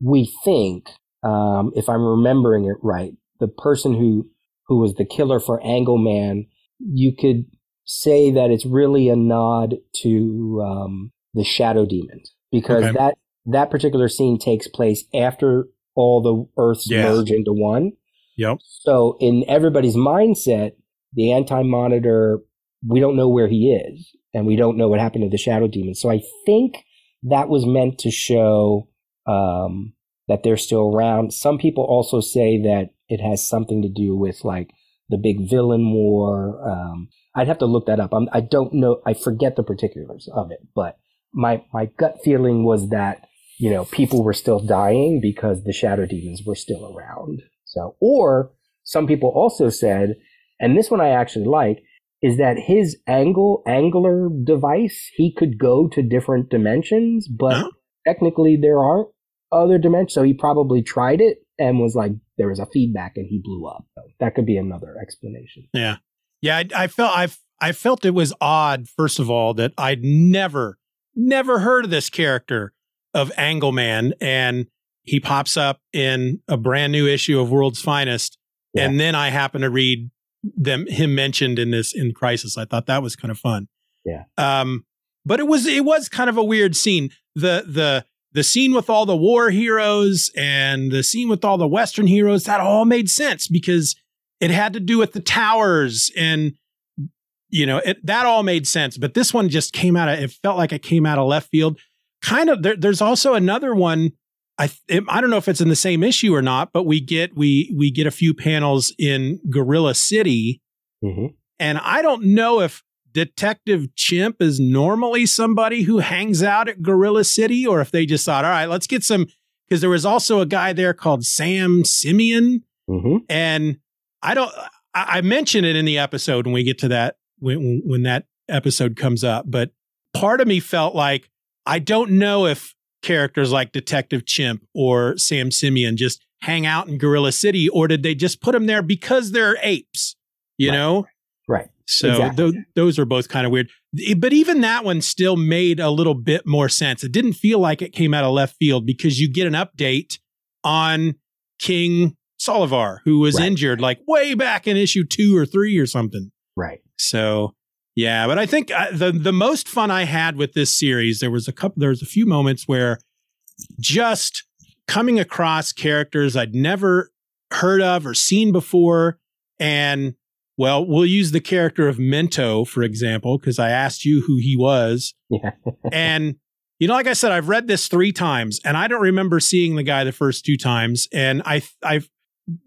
we think, um, if I'm remembering it right, the person who who was the killer for Angleman, you could say that it's really a nod to um, the Shadow Demons because okay. that that particular scene takes place after all the Earths merge into one. Yep. So in everybody's mindset, the anti monitor, we don't know where he is, and we don't know what happened to the shadow demon. So I think that was meant to show um, that they're still around. Some people also say that it has something to do with like the big villain war. Um, I'd have to look that up. I'm, I do not know. I forget the particulars of it, but my my gut feeling was that you know people were still dying because the shadow demons were still around. So, or some people also said, and this one I actually like, is that his angle angler device he could go to different dimensions, but huh? technically there aren't other dimension. So he probably tried it and was like, there was a feedback and he blew up. So that could be another explanation. Yeah. Yeah. I, I felt, I, I felt it was odd, first of all, that I'd never, never heard of this character of Angleman. And he pops up in a brand new issue of World's Finest. Yeah. And then I happen to read them, him mentioned in this, in Crisis. I thought that was kind of fun. Yeah. Um, but it was, it was kind of a weird scene. The, the, the scene with all the war heroes and the scene with all the Western heroes, that all made sense because it had to do with the towers and, you know, it, that all made sense. But this one just came out of, it felt like it came out of left field. Kind of, there, there's also another one. I, it, I don't know if it's in the same issue or not, but we get, we, we get a few panels in Gorilla City. Mm-hmm. And I don't know if Detective Chimp is normally somebody who hangs out at Gorilla City, or if they just thought, all right, let's get some. Because there was also a guy there called Sam Simeon, mm-hmm. and I don't. I, I mention it in the episode when we get to that when when that episode comes up, but part of me felt like I don't know if characters like Detective Chimp or Sam Simeon just hang out in Gorilla City, or did they just put them there because they're apes? You right. know, right? So exactly. th- those are both kind of weird. But even that one still made a little bit more sense. It didn't feel like it came out of left field because you get an update on King Solovar, who was right. injured like way back in issue two or three or something. Right. So yeah, but I think uh, the the most fun I had with this series, there was a couple, there was a few moments where just coming across characters I'd never heard of or seen before, and well, we'll use the character of Mento, for example, because I asked you who he was. Yeah. and, you know, like I said, I've read this three times and I don't remember seeing the guy the first two times. And I, I've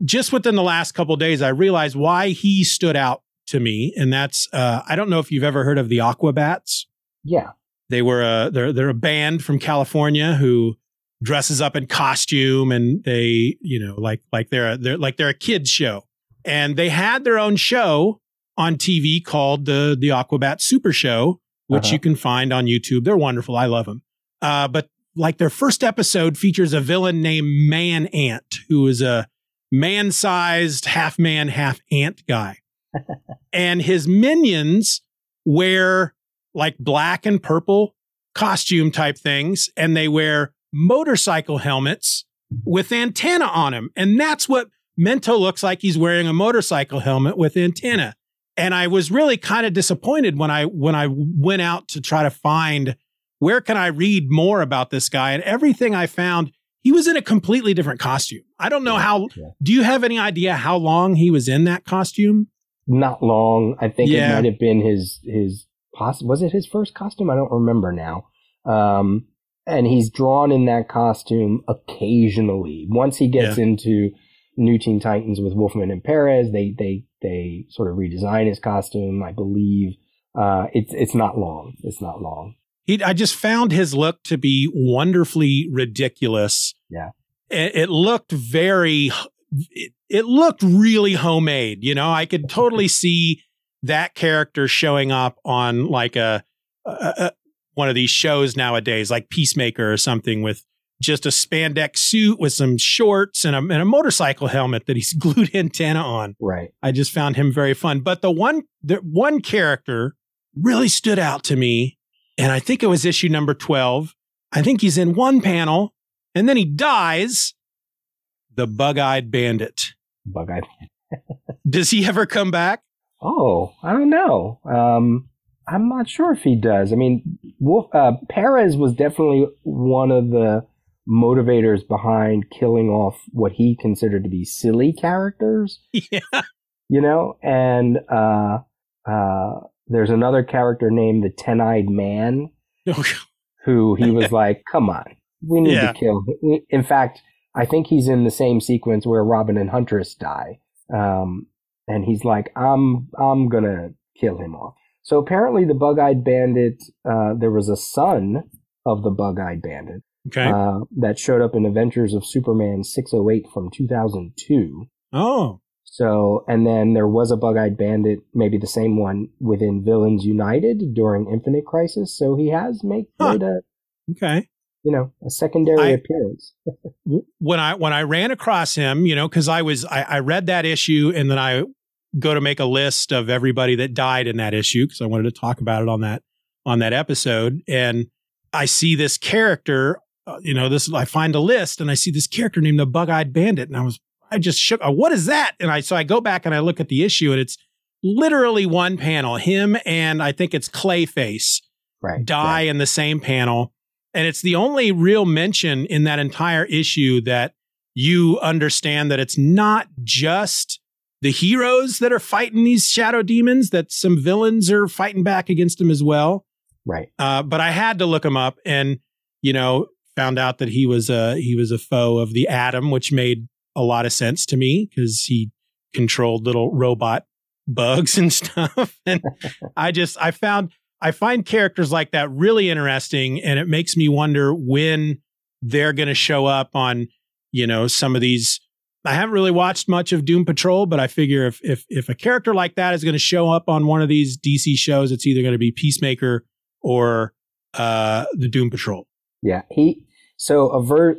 just within the last couple days, I realized why he stood out to me. And that's, uh, I don't know if you've ever heard of the Aquabats. Yeah. They were a, they're, they're a band from California who dresses up in costume and they, you know, like, like they're, a, they're like they're a kids show and they had their own show on TV called the the Aquabat Super Show, which uh-huh. you can find on YouTube. They're wonderful. I love them. Uh, but like their first episode features a villain named Man Ant, who is a man sized, half man, half ant guy. and his minions wear like black and purple costume type things, and they wear motorcycle helmets with antenna on them. And that's what Mento looks like he's wearing a motorcycle helmet with antenna. And I was really kind of disappointed when I when I went out to try to find where can I read more about this guy and everything I found he was in a completely different costume. I don't know how yeah. do you have any idea how long he was in that costume? Not long. I think yeah. it might have been his his was it his first costume? I don't remember now. Um and he's drawn in that costume occasionally. Once he gets yeah. into New Teen Titans with Wolfman and Perez. They they they sort of redesign his costume, I believe. Uh, it's it's not long. It's not long. He, I just found his look to be wonderfully ridiculous. Yeah, it, it looked very. It, it looked really homemade. You know, I could totally see that character showing up on like a, a, a one of these shows nowadays, like Peacemaker or something, with just a spandex suit with some shorts and a, and a motorcycle helmet that he's glued antenna on. Right. I just found him very fun. But the one, the one character really stood out to me. And I think it was issue number 12. I think he's in one panel and then he dies. The bug eyed bandit. Bug eyed. Does he ever come back? Oh, I don't know. Um, I'm not sure if he does. I mean, Wolf, uh, Perez was definitely one of the motivators behind killing off what he considered to be silly characters. Yeah. you know, and uh, uh, there's another character named the Ten Eyed Man, who he was like, "Come on, we need Yeah. to kill." Him. In fact, I think he's in the same sequence where Robin and Huntress die, um, and he's like, "I'm I'm gonna kill him off." So apparently, the Bug-Eyed Bandit, uh, there was a son of the Bug-Eyed Bandit Okay. uh, that showed up in Adventures of Superman 608 from 2002. oh, So, and then there was a Bug-Eyed Bandit, maybe the same one within Villains United during Infinite Crisis. So he has make, Huh. made a, okay. you know, a secondary I- appearance. When I when I ran across him, you know, because I was I, I read that issue and then I go to make a list of everybody that died in that issue because I wanted to talk about it on that on that episode, and I see this character. Uh, you know, this I find a list and I see this character named the Bug-Eyed Bandit, and I was I just shook. uh, What is that? And I so I go back and I look at the issue, and it's literally one panel. Him and I think it's Clayface Right. die in the same panel. And it's the only real mention in that entire issue that you understand that it's not just the heroes that are fighting these shadow demons, that some villains are fighting back against them as well. Right. Uh, but I had to look them up and, you know, found out that he was a he was a foe of the Atom, which made a lot of sense to me because he controlled little robot bugs and stuff. And I just I found I find characters like that really interesting, and it makes me wonder when they're going to show up on you know some of these. I haven't really watched much of Doom Patrol, but I figure if if if a character like that is going to show up on one of these DC shows, it's either going to be Peacemaker or uh, the Doom Patrol. Yeah. He, so a ver,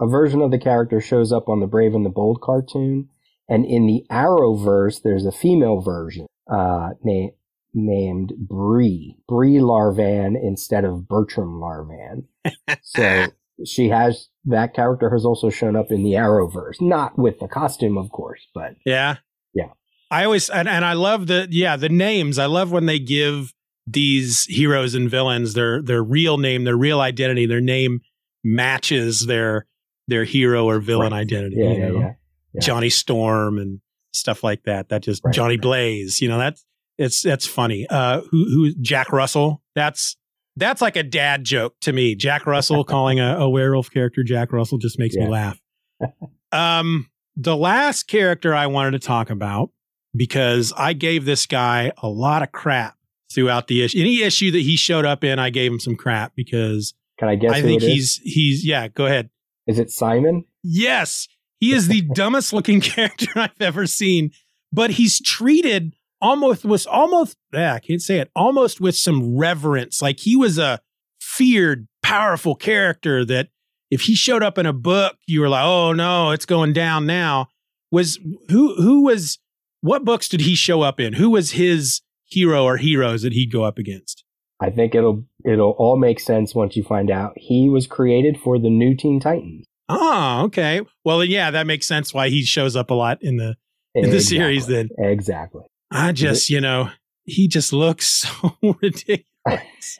a version of the character shows up on the Brave and the Bold cartoon. And in the Arrowverse, there's a female version, uh, na- named Brie, Brie Larvan instead of Bertram Larvan. so she has, that character has also shown up in the Arrowverse, not with the costume, of course, but Yeah. Yeah. I always and, and I love the yeah, the names. I love when they give these heroes and villains their their real name, their real identity, their name matches their their hero or villain Right. identity. yeah, yeah, yeah. Yeah. Johnny Storm and stuff like that. That just Right, Johnny. Blaze, you know, that's it's that's funny. Uh who who Jack Russell? That's that's like a dad joke to me. Jack Russell calling a, a werewolf character Jack Russell just makes me laugh. um the last character I wanted to talk about because I gave this guy a lot of crap throughout the issue. Any issue that he showed up in, I gave him some crap because Can I guess I who think it is? he's he's yeah, go ahead. Is it Psimon? Yes, he is the dumbest looking character I've ever seen, but he's treated almost with almost yeah, I can't say it, almost with some reverence. Like he was a feared, powerful character that if he showed up in a book, you were like, "Oh no, it's going down now." Was who who was what books did he show up in? Who was his hero or heroes that he'd go up against? I think it'll it'll all make sense once you find out he was created for the new Teen Titans. Oh, okay. Well, yeah, that makes sense why he shows up a lot in the in the series then. Exactly. I just, you know, he just looks so ridiculous.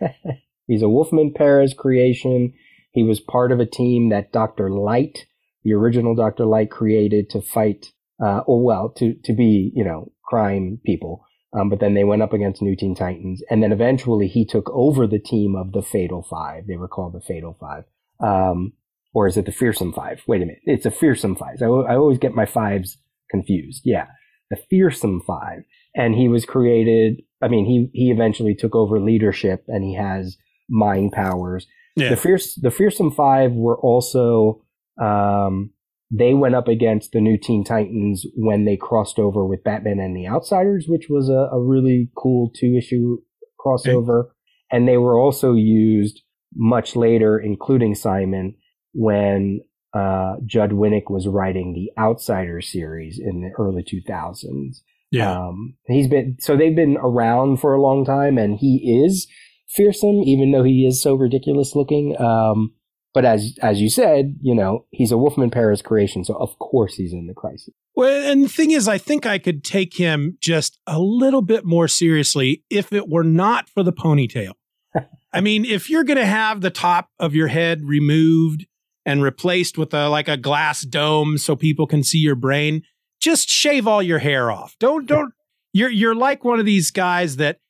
He's a Wolfman Perez creation. He was part of a team that Dr. Light, the original Dr. Light, created to fight, uh, or well, to, to be, you know, crime people. Um, but then they went up against New Teen Titans. And then eventually he took over the team of the Fatal Five. They were called the Fatal Five. Um, or is it the Fearsome Five? Wait a minute. It's the Fearsome Five. I, I always get my fives confused. Yeah. The Fearsome Five. And he was created, I mean, he, he eventually took over leadership and he has mind powers. Yeah. The fierce, the fearsome five were also, um, they went up against the new Teen Titans when they crossed over with Batman and the Outsiders, which was a, a really cool two issue crossover. And they were also used much later, including Psimon, when uh, Judd Winick was writing the Outsiders series in the early 2000s. yeah. Um, he's been so they've been around for a long time, and he is fearsome, even though he is so ridiculous looking. Um, but as as you said, you know, he's a Wolfman Perez creation, so of course he's in the crisis. Well, and the thing is, I think I could take him just a little bit more seriously if it were not for the ponytail. I mean, if you're going to have the top of your head removed and replaced with a like a glass dome so people can see your brain, just shave all your hair off. Don't don't. You're you're like one of these guys that ha-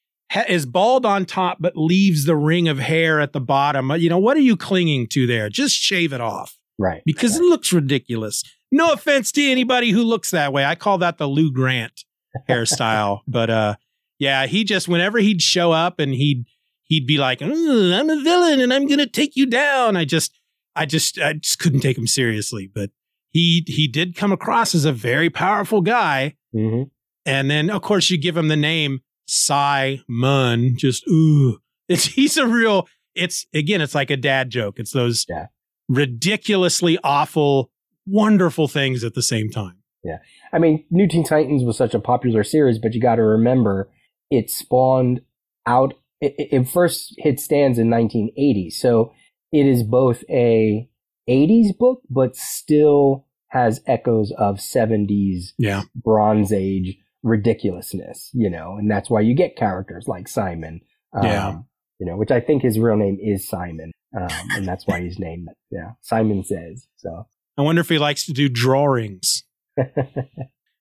is bald on top but leaves the ring of hair at the bottom. You know what are you clinging to there? Just shave it off Right. because right. it looks ridiculous. No offense to anybody who looks that way. I call that the Lou Grant hairstyle. but uh yeah, he just whenever he'd show up and he'd he'd be like, "Mm, "I'm a villain and I'm going to take you down." I just I just I just couldn't take him seriously, but he he did come across as a very powerful guy. Mhm. And then of course you give him the name Psimon, just ooh. It's he's a real it's again it's like a dad joke. It's those Yeah. ridiculously awful wonderful things at the same time. Yeah, I mean, New Teen Titans was such a popular series, but you got to remember it spawned out. It, it- it first hit stands in 1980, so it is both a 80s book, but still has echoes of 70s Yeah. Bronze Age ridiculousness, you know, and that's why you get characters like Psimon, um, Yeah. you know, which I think his real name is Simon, um, and that's why he's named, yeah, Simon Says. So, I wonder if he likes to do drawings.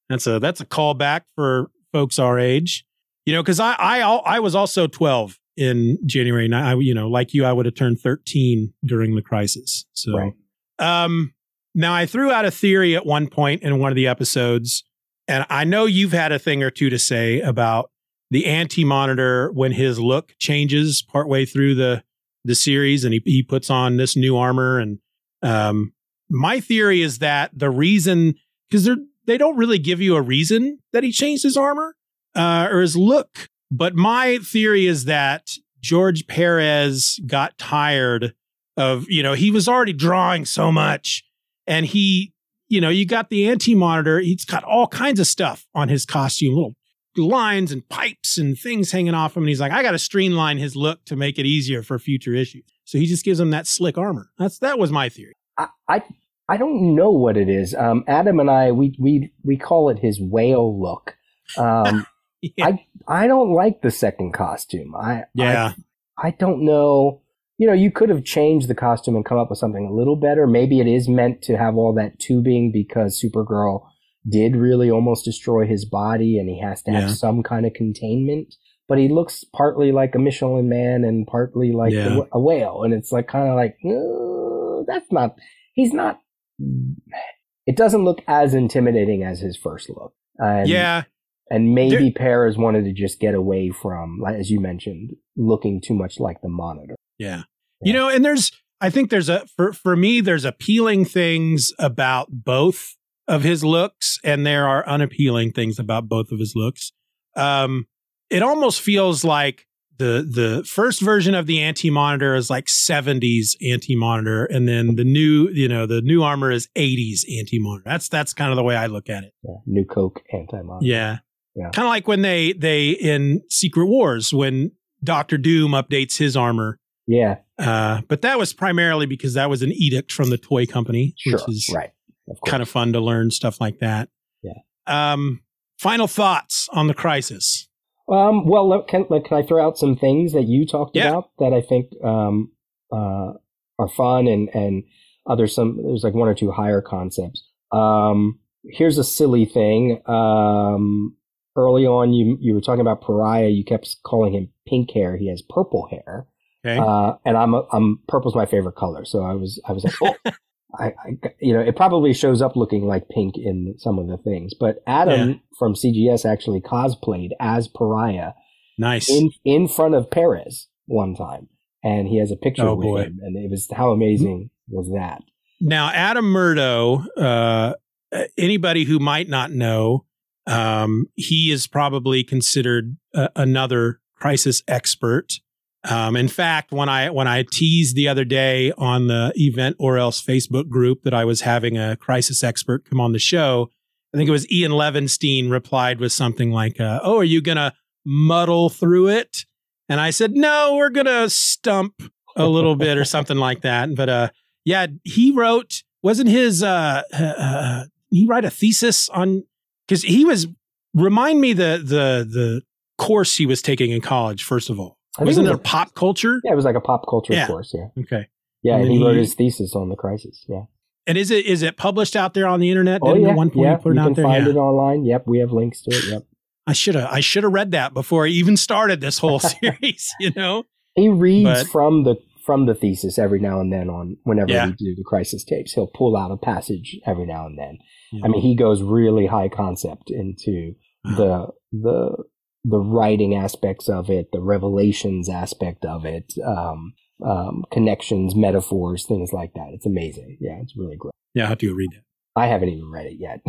That's a that's a callback for folks our age. You know, because I I I was also twelve in January. And I you know like you, I would have turned thirteen during the crisis. So, Right. um, now I threw out a theory at one point in one of the episodes, and I know you've had a thing or two to say about the anti monitor when his look changes partway through the the series, and he he puts on this new armor and um my theory is that the reason because they're they don't really give you a reason that he changed his armor uh, or his look. But my theory is that George Perez got tired of you know he was already drawing so much, and he you know you got the anti monitor. He's got all kinds of stuff on his costume, little lines and pipes and things hanging off him. And he's like, I got to streamline his look to make it easier for future issues. So he just gives him that slick armor. That's that was my theory. I, I I don't know what it is. Um, Adam and I we we we call it his whale look. Um, Yeah. I I don't like the second costume. I yeah. I, I don't know. You know, you could have changed the costume and come up with something a little better. Maybe it is meant to have all that tubing because Supergirl did really almost destroy his body, and he has to have Yeah. some kind of containment. But he looks partly like a Michelin man and partly like a Yeah. wh- a whale, and it's like kind of like "Uh, that's not. He's not. It doesn't look as intimidating as his first look. And, yeah. and maybe Perez wanted to just get away from, as you mentioned, looking too much like the monitor. Yeah. You know, and there's I think there's a for for me there's appealing things about both of his looks and there are unappealing things about both of his looks. Um it almost feels like the the first version of the anti-monitor is like 70s anti-monitor and then the new, you know, the new armor is 80s anti-monitor. That's that's kind of the way I look at it. Yeah, New Coke anti monitor. Yeah. Yeah. Kind of like when they they in Secret Wars when Doctor Doom updates his armor Yeah, uh, but that was primarily because that was an edict from the toy company, sure. which is right. Of kind of fun to learn stuff like that. Yeah. Um, final thoughts on the crisis. Um, well, can, can I throw out some things that you talked Yeah. about that I think um, uh, are fun and and others some there's like one or two higher concepts. Um, here's a silly thing. Um, early on, you you were talking about Pariah. You kept calling him pink hair. He has purple hair, Okay. uh, and I'm a, I'm purple's my favorite color. So I was I was like, oh. I, I, you know, it probably shows up looking like pink in some of the things, but Adam Yeah. from CGS actually cosplayed as Pariah nice. in in front of Perez one time, and he has a picture Oh, with boy. him, and it was how amazing was that? now, Adam Murdough, uh, anybody who might not know, um, he is probably considered uh, another crisis expert. Um, in fact, when I when I teased the other day on the event or else Facebook group that I was having a crisis expert come on the show, I think it was Ian Levinstein replied with something like, uh, "Oh, are you gonna muddle through it?" And I said, "No, we're gonna stump a little bit or something like that." But uh, yeah, he wrote wasn't his uh, uh, uh he write a thesis on because he was remind me the the the course he was taking in college first of all I wasn't it it a pop culture Yeah, it was like a pop culture Yeah. course. Yeah, okay yeah, And and, then he wrote he- his thesis on the crisis. Yeah, And is it is it published out there on the internet? Oh Didn't yeah, one point yeah. you put it you out can there? find Yeah. it online. Yep, we have links to it. Yep. I should have I should have read that before I even started this whole series. You know. He reads But- from the from the thesis every now and then on whenever Yeah. we do the crisis tapes. He'll pull out a passage every now and then. Yeah. I mean, he goes really high concept into the the the writing aspects of it, the revelations aspect of it, um, um, connections, metaphors, things like that. It's amazing. Yeah, it's really great. Yeah, have to go read it? I haven't even read it yet.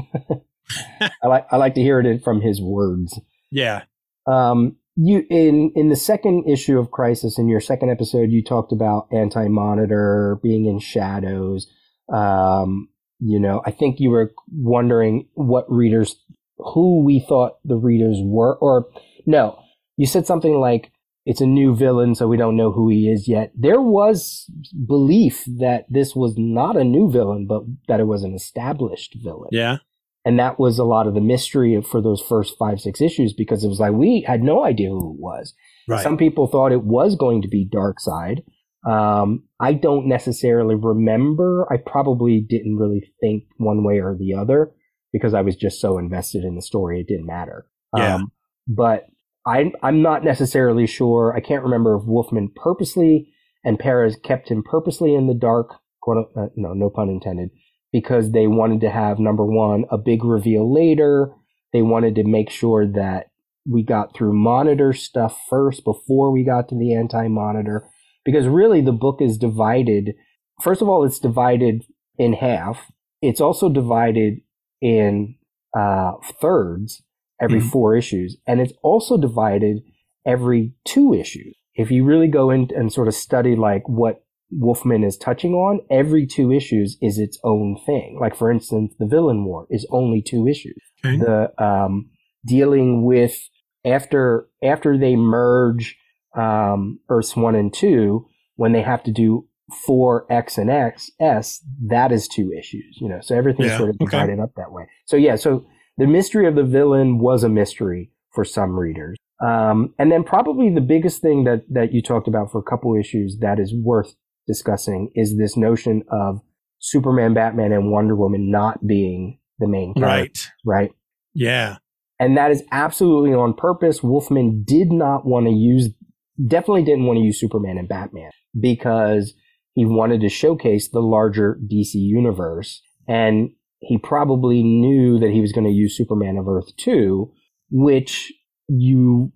I like I like to hear it from his words. Yeah. Um, you in in the second issue of Crisis, in your second episode, you talked about Anti Monitor being in shadows. Um, you know, I think you were wondering what readers, who we thought the readers were, or no, you said something like it's a new villain, so we don't know who he is yet. There was belief that this was not a new villain, but that it was an established villain Yeah. and that was a lot of the mystery for those first five six issues because it was like we had no idea who it was Right. some people thought it was going to be Darkseid um, i don't necessarily remember i probably didn't really think one way or the other because i was just so invested in the story it didn't matter. Yeah. um, but I, i'm not necessarily sure i can't remember if wolfman purposely and Perez kept him purposely in the dark quote, uh, no no pun intended because they wanted to have number one a big reveal later. They wanted to make sure that we got through monitor stuff first before we got to the anti-monitor because really the book is divided. First of all it's divided in half. It's also divided in uh, thirds every Mhm. four issues and it's also divided every two issues if you really go in and sort of study like what Wolfman is touching on, every two issues is its own thing. Like for instance, the villain war is only two issues. Okay. The um, dealing with after after they merge um, Earths one and two, when they have to do four X and X S, that is two issues. You know, so everything's Yeah, sort of okay. divided up that way. So yeah, so the mystery of the villain was a mystery for some readers. Um, and then probably the biggest thing that, that you talked about for a couple issues that is worth discussing is this notion of Superman, Batman, and Wonder Woman not being the main characters, Right. right? Yeah. And that is absolutely on purpose. Wolfman did not want to use, definitely didn't want to use Superman and Batman because he wanted to showcase the larger DC universe. And he probably knew that he was going to use Superman of Earth 2, which you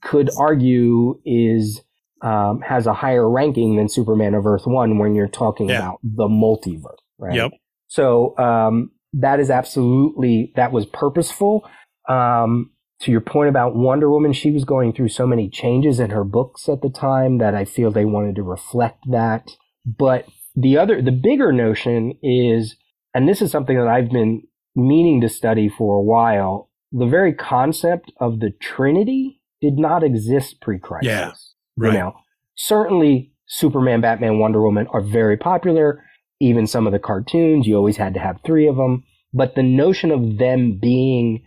could argue is um, has a higher ranking than Superman of Earth 1 when you're talking Yeah. about the multiverse, right? Yep. So um, that is absolutely that was purposeful. Um, to your point about Wonder Woman, she was going through so many changes in her books at the time that I feel they wanted to reflect that. But the other, the bigger notion is, and this is something that I've been meaning to study for a while. The very concept of the Trinity did not exist pre-crisis. Yeah, You Right. know, certainly Superman, Batman, Wonder Woman are very popular. Even some of the cartoons, you always had to have three of them. But the notion of them being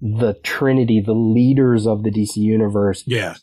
the Trinity, the leaders of the DC universe, Yeah.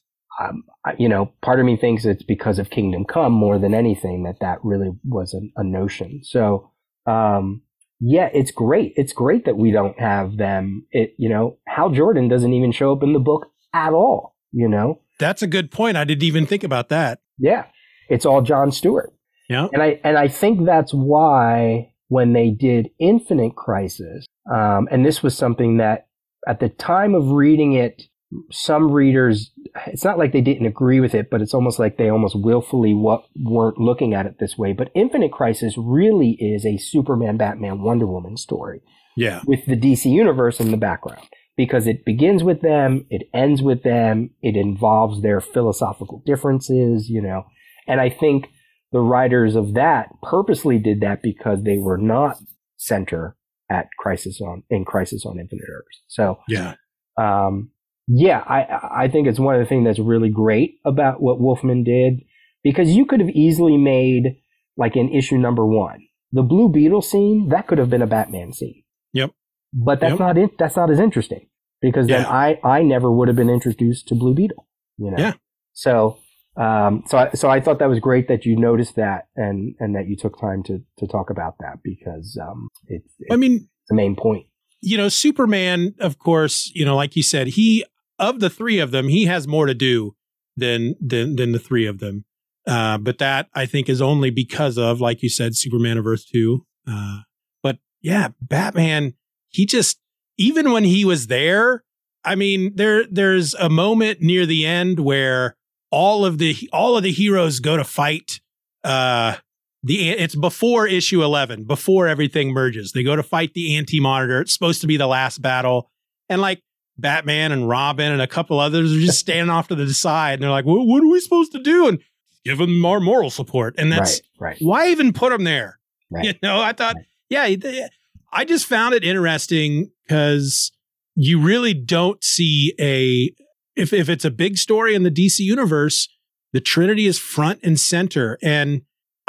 Um, you know, part of me thinks it's because of Kingdom Come more than anything that that really was a, a notion. So, um, yeah, it's great. It's great that we don't have them. It, you know, Hal Jordan doesn't even show up in the book at all. You know, That's a good point. I didn't even think about that. yeah, it's all John Stewart. Yeah. And I and I think that's why when they did Infinite Crisis, um, and this was something that at the time of reading it, some readers, it's not like they didn't agree with it, but it's almost like they almost willfully what weren't looking at it this way. But Infinite Crisis really is a Superman, Batman, Wonder Woman story Yeah. with the DC universe in the background because it begins with them, it ends with them, it involves their philosophical differences, you know. And I think the writers of that purposely did that because they were not center at Crisis on in Crisis on Infinite Earths. So Yeah. um, yeah, I I think it's one of the things that's really great about what Wolfman did because you could have easily made like in issue number one the Blue Beetle scene that could have been a Batman scene. Yep. But that's Yep. not it. That's not as interesting because then Yeah. I I never would have been introduced to Blue Beetle. You know. Yeah. So Um, so, I, so I thought that was great that you noticed that and and that you took time to to talk about that because um, it's, it's I mean, the main point. You know, Superman, of course, you know, like you said, he of the three of them, he has more to do than than than the three of them. Uh, but that I think is only because of, like you said, Superman of Earth two. Uh, but yeah, Batman, he just even when he was there, I mean, there there's a moment near the end where all of the all of the heroes go to fight. Uh, the it's before issue 11 before everything merges. They go to fight the anti-monitor. It's supposed to be the last battle. And like batman and robin and a couple others are just standing off to the side and they're like well, what are we supposed to do? And give them our moral support. And that's right, right, why even put them there? Right. you know i thought Right. yeah i just found it interesting because you really don't see a if, if it's a big story in the dc universe the trinity is front and center. And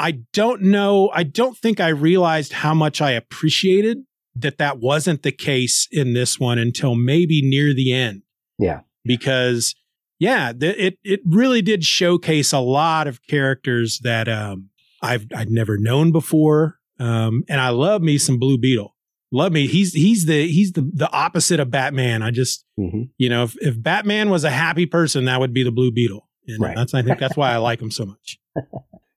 I don't know. I don't think I realized how much I appreciated that that wasn't the case in this one until maybe near the end. Yeah. Because yeah, th- it it really did showcase a lot of characters that um I've I'd never known before. Um and I love me some Blue Beetle. Love me. He's he's the he's the the opposite of Batman. I just hmm you know, if, if Batman was a happy person, that would be the Blue Beetle. And Right. that's I think that's why I like him so much.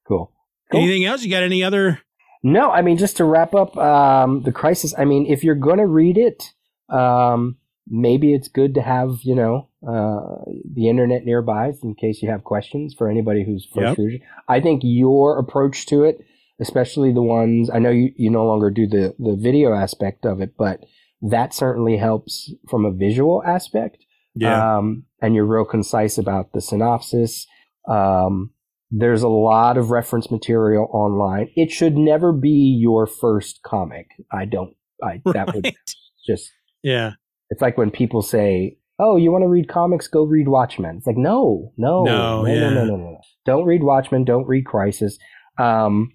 Cool. Cool. Anything else? You got any other No, I mean just to wrap up um, the crisis. I mean, if you're going to read it, um, maybe it's good to have you know uh, the internet nearby in case you have questions for anybody who's first Yep. I think your approach to it, especially the ones I know you, you no longer do the the video aspect of it, but that certainly helps from a visual aspect. Um, and you're real concise about the synopsis. Um, there's a lot of reference material online. It should never be your first comic. I don't, I, that would just, Yeah. it's like when people say, Oh, you want to read comics? Go read Watchmen. It's like, no, no, No, no, yeah. no, no, no, no. Don't read Watchmen. Don't read Crisis. Um,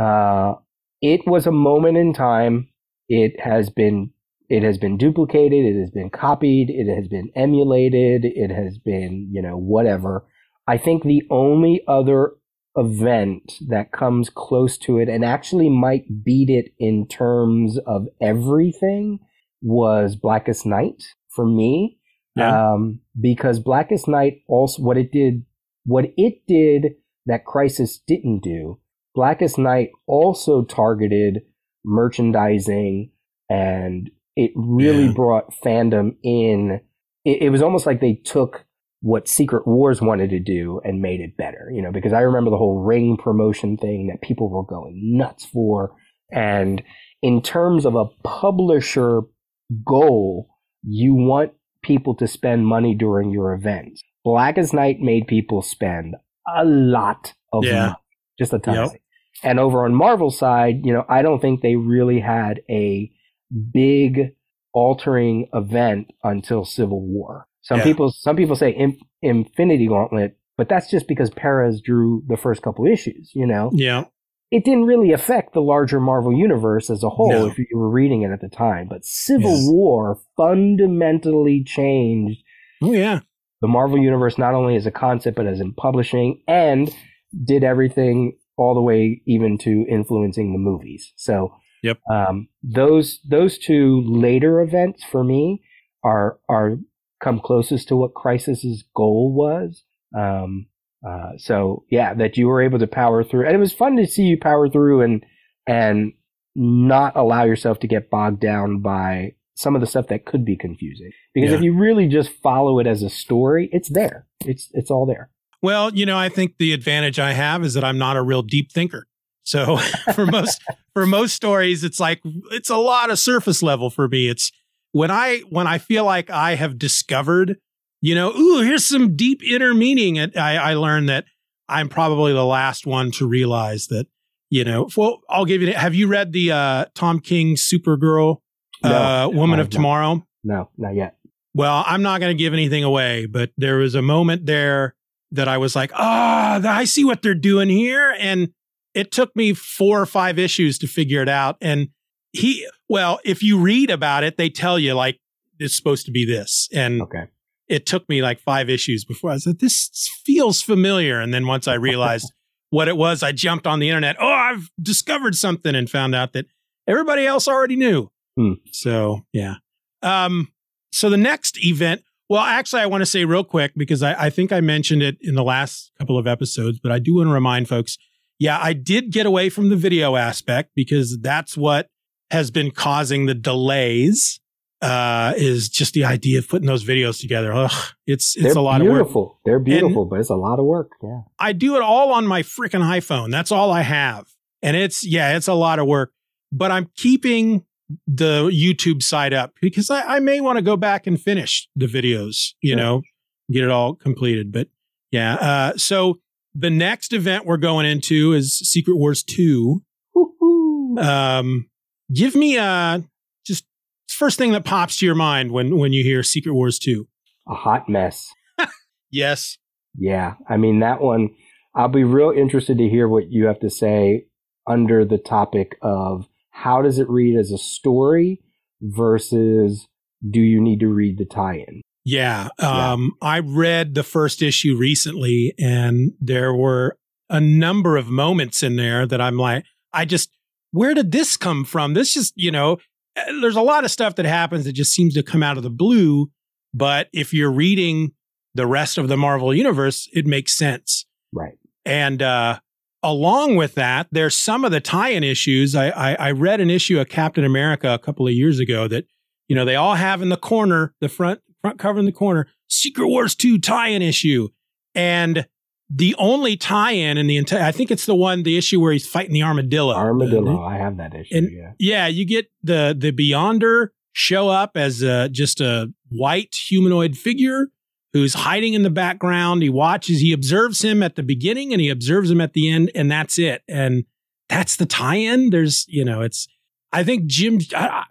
uh, it was a moment in time. It has been it has been duplicated, it has been copied, it has been emulated, it has been, you know, whatever. I think the only other event that comes close to it and actually might beat it in terms of everything was Blackest Night for me. Yeah. Um, because Blackest Night also what it did what it did that Crisis didn't do, Blackest Night also targeted merchandising and it really Yeah. brought fandom in. It, it was almost like they took what Secret Wars wanted to do and made it better, you know, because I remember the whole ring promotion thing that people were going nuts for. And in terms of a publisher goal, you want people to spend money during your events. Blackest Night made people spend a lot of Yeah. money, just a ton. Yep. And over on Marvel side, you know, I don't think they really had a big altering event until Civil War. Some Yeah. people, some people say In- Infinity Gauntlet, but that's just because Perez drew the first couple issues. You know, Yeah. it didn't really affect the larger Marvel universe as a whole No. if you were reading it at the time. But Civil Yes. War fundamentally changed Oh yeah. the Marvel universe not only as a concept but as in publishing and did everything all the way even to influencing the movies. So Yep. um, those those two later events for me are are come closest to what Crisis's goal was. Um, uh, so yeah, that you were able to power through, and it was fun to see you power through and and not allow yourself to get bogged down by some of the stuff that could be confusing. Because Yeah. if you really just follow it as a story, it's there. It's it's all there. Well, you know, I think the advantage I have is that I'm not a real deep thinker. So for most for most stories, it's like it's a lot of surface level for me. It's when I when I feel like I have discovered, you know, ooh, here's some deep inner meaning. And I, I learned that I'm probably the last one to realize that, you know, well, I'll give you have you read the uh Tom King Supergirl No, uh Woman of. Tomorrow? No, not yet. Well, I'm not going to give anything away, but there was a moment there that I was like, ah, I see what they're doing here. And it took me four or five issues to figure it out. And he, well, if you read about it, they tell you like it's supposed to be this. And Okay. it took me like five issues before I said, this feels familiar. And then once I realized what it was, I jumped on the internet. Oh, I've discovered something and found out that everybody else already knew. Hmm. So, yeah. Um, so the next event, well, actually, I want to say real quick because I, I think I mentioned it in the last couple of episodes, but I do want to remind folks yeah, I did get away from the video aspect because that's what has been causing the delays uh, is just the idea of putting those videos together. Ugh, it's it's They're a lot beautiful. of work. Beautiful, they're beautiful, but it's a lot of work. Yeah. I do it all on my freaking iPhone. That's all I have, and it's yeah, it's a lot of work. But I'm keeping the YouTube side up because I, I may want to go back and finish the videos. You Sure. know, get it all completed. But yeah, uh, so the next event we're going into is Secret Wars Two. Woo-hoo. Um, give me a just first thing that pops to your mind when when you hear Secret Wars Two. a hot mess. Yes. Yeah. I mean, that one, I'll be real interested to hear what you have to say under the topic of how does it read as a story versus do you need to read the tie in? Yeah. Yeah. Um, I read the first issue recently, and there were a number of moments in there that I'm like, I just, where did this come from? This just, you know, eh, there's a lot of stuff that happens that just seems to come out of the blue. But if you're reading the rest of the Marvel universe, it makes sense. Right. And uh, along with that, there's some of the tie-in issues. I, I, I read an issue of Captain America a couple of years ago that you know they all have in the corner, the front front cover in the corner, Secret Wars two tie-in issue, and the only tie-in in the entire, I think it's the one, the issue where he's fighting the armadillo. Armadillo. I have that issue. and- yeah. yeah, you get the the Beyonder show up as uh just a white humanoid figure who's hiding in the background. He watches, he observes him at the beginning and he observes him at the end, and that's it. And that's the tie-in. There's, you know, it's. I think Jim. I,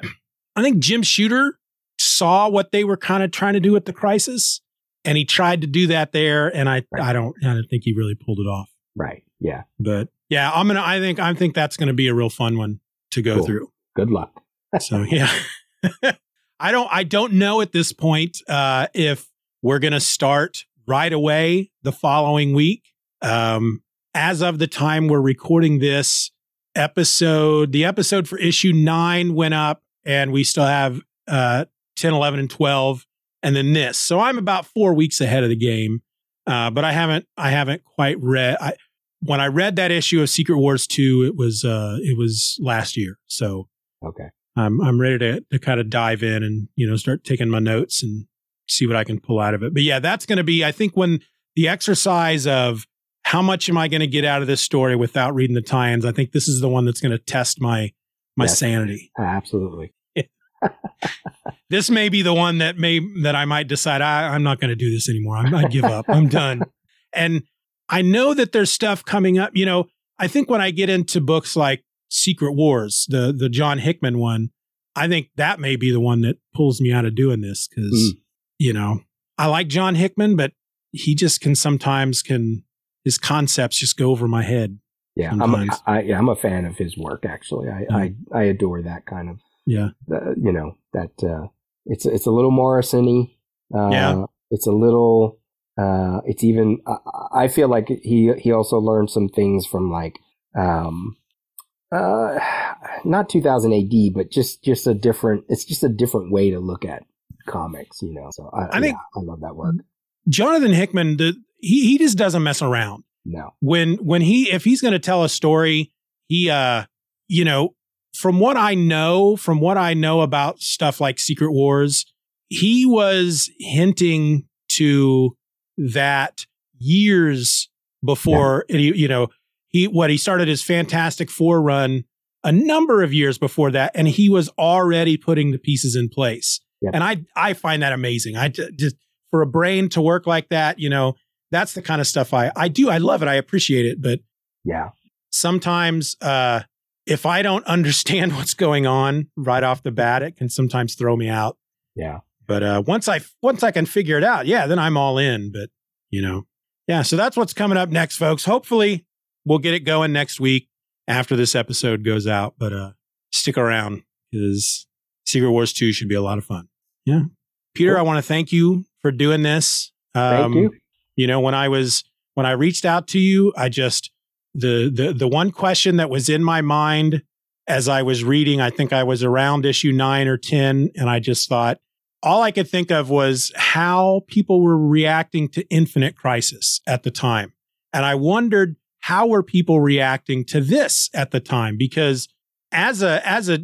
I think Jim Shooter saw what they were kind of trying to do with the crisis, and he tried to do that there. And I, Right. I don't, I don't think he really pulled it off. Right. Yeah. But yeah, I'm gonna. I think, I think that's gonna be a real fun one to go Cool. through. Good luck. So yeah, I don't I don't know at this point uh, if we're going to start right away the following week. Um, as of the time we're recording this episode, the episode for issue nine went up, and we still have uh, 10, 11, and 12, and then this. So I'm about four weeks ahead of the game. Uh, but I haven't I haven't quite read. I, when I read that issue of Secret Wars two, it was uh, it was last year. So Okay. I'm I'm ready to to kind of dive in and you know start taking my notes and see what I can pull out of it. But yeah, that's going to be I think when the exercise of how much am I going to get out of this story without reading the tie-ins, I think this is the one that's going to test my my Yes. sanity. Absolutely. This may be the one that may that I might decide I, I'm not going to do this anymore. I'm, I give up. I'm done. And I know that there's stuff coming up. You know, I think when I get into books like Secret Wars, the the John Hickman one, I think that may be the one that pulls me out of doing this because Mm. you know I like John Hickman, but he just can sometimes can his concepts just go over my head. Yeah. I'm, Sometimes. I, yeah, I'm a fan of his work, actually. I, I, I adore that kind of, Yeah, you know, that, uh, it's, it's a little Morrison-y. Uh, Yeah. It's a little, uh, it's even, I, I feel like he, he also learned some things from like, um, uh, not 2000 AD, but just, just a different, it's just a different way to look at comics, you know? So I, I think- yeah, I love that work. Jonathan Hickman, the he he just doesn't mess around. No. when when he if he's going to tell a story he uh you know from what i know from what i know about stuff like secret wars he was hinting to that years before he, you know he what he started his fantastic four run a number of years before that and he was already putting the pieces in place Yep. and i i find that amazing i just for a brain to work like that you know that's the kind of stuff I I do. I love it. I appreciate it. But Yeah. sometimes uh if I don't understand what's going on right off the bat, it can sometimes throw me out. Yeah. But uh once I once I can figure it out, yeah, then I'm all in. But you know, yeah, so that's what's coming up next, folks. Hopefully we'll get it going next week after this episode goes out. But uh stick around because Secret Wars 2 should be a lot of fun. Yeah. Peter, Cool. I want to thank you for doing this. Thank Um, you. You know, when I was when I reached out to you, I just the the the one question that was in my mind as I was reading, I think I was around issue 9 or 10 and I just thought all I could think of was how people were reacting to Infinite Crisis at the time. And I wondered how were people reacting to this at the time because as a as a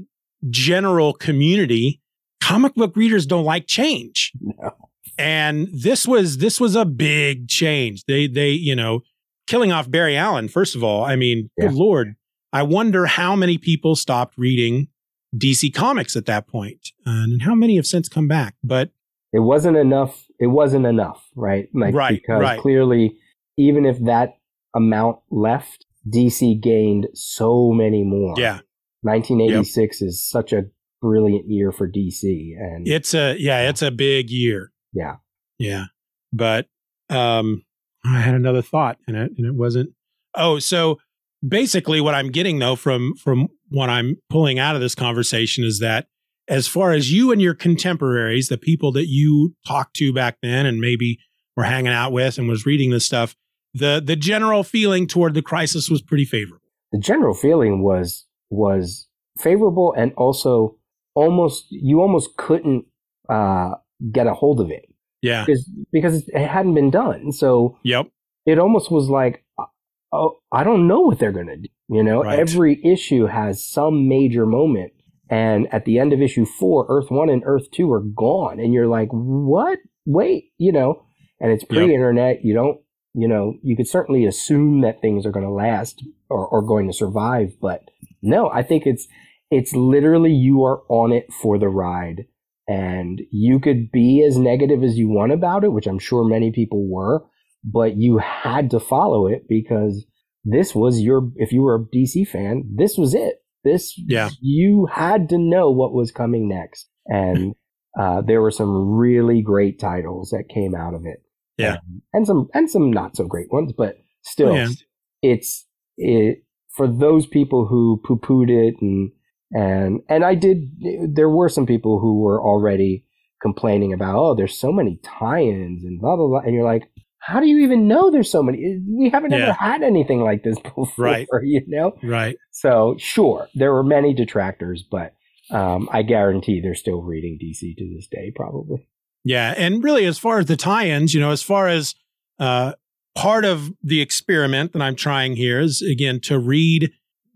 general community, comic book readers don't like change No. and this was this was a big change. They they you know killing off Barry Allen first of all. I mean, Yeah. good lord, I wonder how many people stopped reading DC Comics at that point, and how many have since come back. But It wasn't enough. It wasn't enough, right? Like Right, because right. clearly, even if that amount left, DC gained so many more. yeah, 1986 is such a brilliant year for DC, and it's a yeah, it's a big year. yeah, Yeah. But um I had another thought and it and it wasn't Oh, so basically what I'm getting though from from what I'm pulling out of this conversation is that as far as you and your contemporaries, the people that you talked to back then and maybe were hanging out with and was reading this stuff, the the general feeling toward the crisis was pretty favorable. the general feeling was was favorable, and also almost you almost couldn't uh, get a hold of it Yeah. because because it hadn't been done. So Yep. it almost was like, uh, oh, I don't know what they're going to do. You know, Right. every issue has some major moment. And at the end of issue four, Earth One and Earth Two are gone. And you're like, what? Wait, you know, and it's pre internet. You don't, you know, you could certainly assume that things are going to last or, or going to survive. But no, I think it's, it's literally you are on it for the ride. And you could be as negative as you want about it, which I'm sure many people were but you had to follow it because this was your if you were a DC fan, this was it. This Yeah. you had to know what was coming next. And uh, there were some really great titles that came out of it. Yeah. Um, and some and some not so great ones, but still Yeah. it's it for those people who poo pooed it and and and I did there were some people who were already complaining about oh there's so many tie-ins and blah blah blah and you're like how do you even know there's so many we haven't Yeah. ever had anything like this before Right. you know Right. so sure there were many detractors but um, I guarantee they're still reading DC to this day probably Yeah, and really, as far as the tie-ins, you know, as far as uh, part of the experiment that I'm trying here is again to read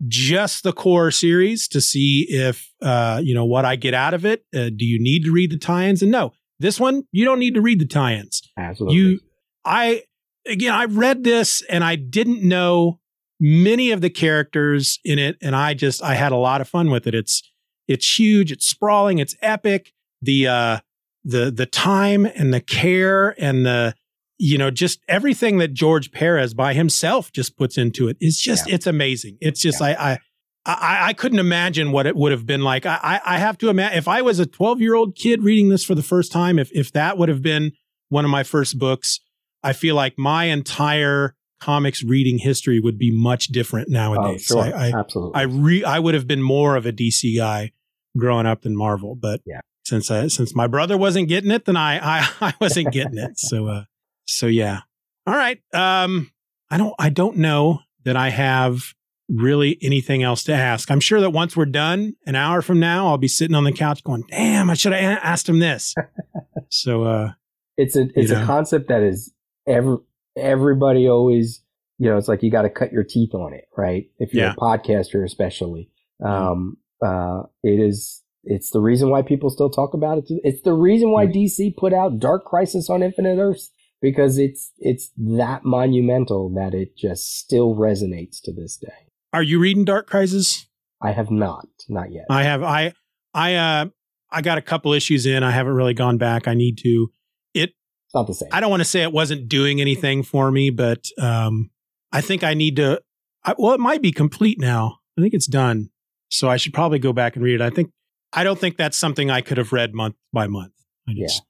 just the core series to see if uh, you know what I get out of it. Uh, do you need to read the tie-ins? And no, this one you don't need to read the tie-ins. absolutely You, I again, I read this and I didn't know many of the characters in it, and I just I had a lot of fun with it. It's it's huge, it's sprawling, it's epic. The uh the the time and the care and the you know just everything that George Perez by himself just puts into it is just it's amazing. It's just I I. I, I couldn't imagine what it would have been like. I, I, have to imagine if I was a 12 year old kid reading this for the first time, if, if that would have been one of my first books, I feel like my entire comics reading history would be much different oh, nowadays. sure I, I, absolutely I re I would have been more of a DC guy growing up than Marvel, but Yeah. since I since my brother wasn't getting it, then I I, I wasn't getting it. So uh so yeah. All right. Um I don't I don't know that I have really anything else to ask. I'm sure that once we're done, an hour from now, I'll be sitting on the couch going, "Damn, I should have asked him this." so uh it's a it's a know? concept that is every everybody always you know it's like you got to cut your teeth on it right if you're Yeah. a podcaster especially um uh it is it's the reason why people still talk about it it's the reason why dc put out dark crisis on infinite earths because it's it's that monumental that it just still resonates to this day are you reading Dark Crisis? i have not not yet I have I I uh I got a couple issues in. I haven't really gone back. I need to. it's not the same I don't want to say it wasn't doing anything for me, but um I think I need to I, well it might be complete now. I think it's done. So I should probably go back and read it. I think I don't think that's something I could have read month by month. I just yeah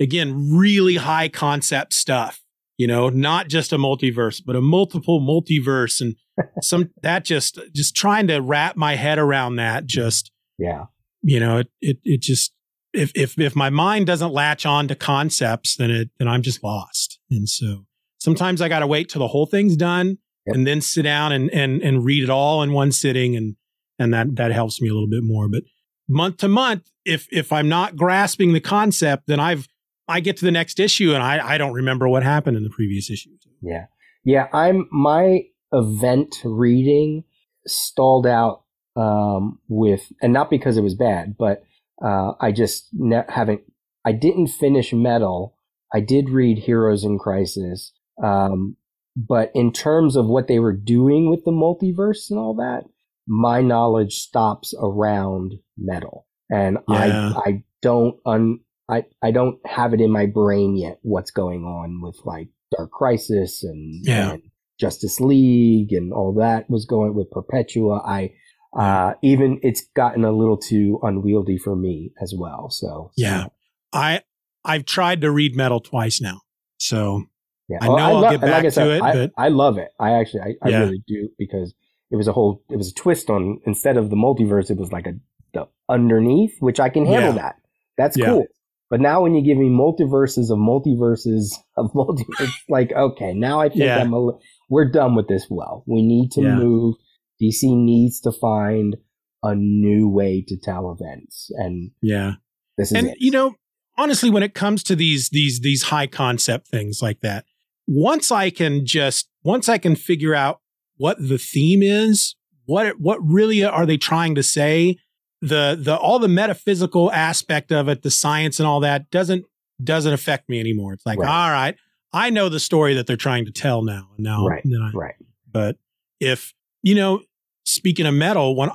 again, really high concept stuff. You know, not just a multiverse, but a multiple multiverse and some that just just trying to wrap my head around that just yeah you know, it, it, it just, if if if my mind doesn't latch on to concepts, then it then I'm just lost. And so sometimes I got to wait till the whole thing's done Yep. and then sit down and and and read it all in one sitting, and and that that helps me a little bit more. But month to month, if if I'm not grasping the concept, then I've I get to the next issue and I I don't remember what happened in the previous issue. Yeah. Yeah. I'm, my event reading stalled out, um, with, and not because it was bad, but, uh, I just ne- haven't, I didn't finish Metal. I did read Heroes in Crisis. Um, but in terms of what they were doing with the multiverse and all that, my knowledge stops around Metal. And Yeah. I, I don't un, I, I don't have it in my brain yet what's going on with like Dark Crisis and, Yeah. and Justice League and all that was going with Perpetua. I uh even it's gotten a little too unwieldy for me as well. So Yeah. I I've tried to read Metal twice now, so yeah. I know I'll lo- get back I to said, it, I, but- I love it. I actually I, I Yeah. really do because it was a whole it was a twist on instead of the multiverse, it was like a underneath, which I can handle Yeah. that. That's Yeah. cool. But now when you give me multiverses of multiverses of multi, it's like okay, now I think Yeah. I'm a, we're done with this. Well, we need to move. DC needs to find a new way to tell events, and yeah. this is and it. you know honestly when it comes to these these these high concept things like that once i can just once i can figure out what the theme is what what really are they trying to say the the all the metaphysical aspect of it the science and all that doesn't doesn't affect me anymore it's like Right. all right i know the story that they're trying to tell now and now Right. I, right. but if you know, speaking of metal, when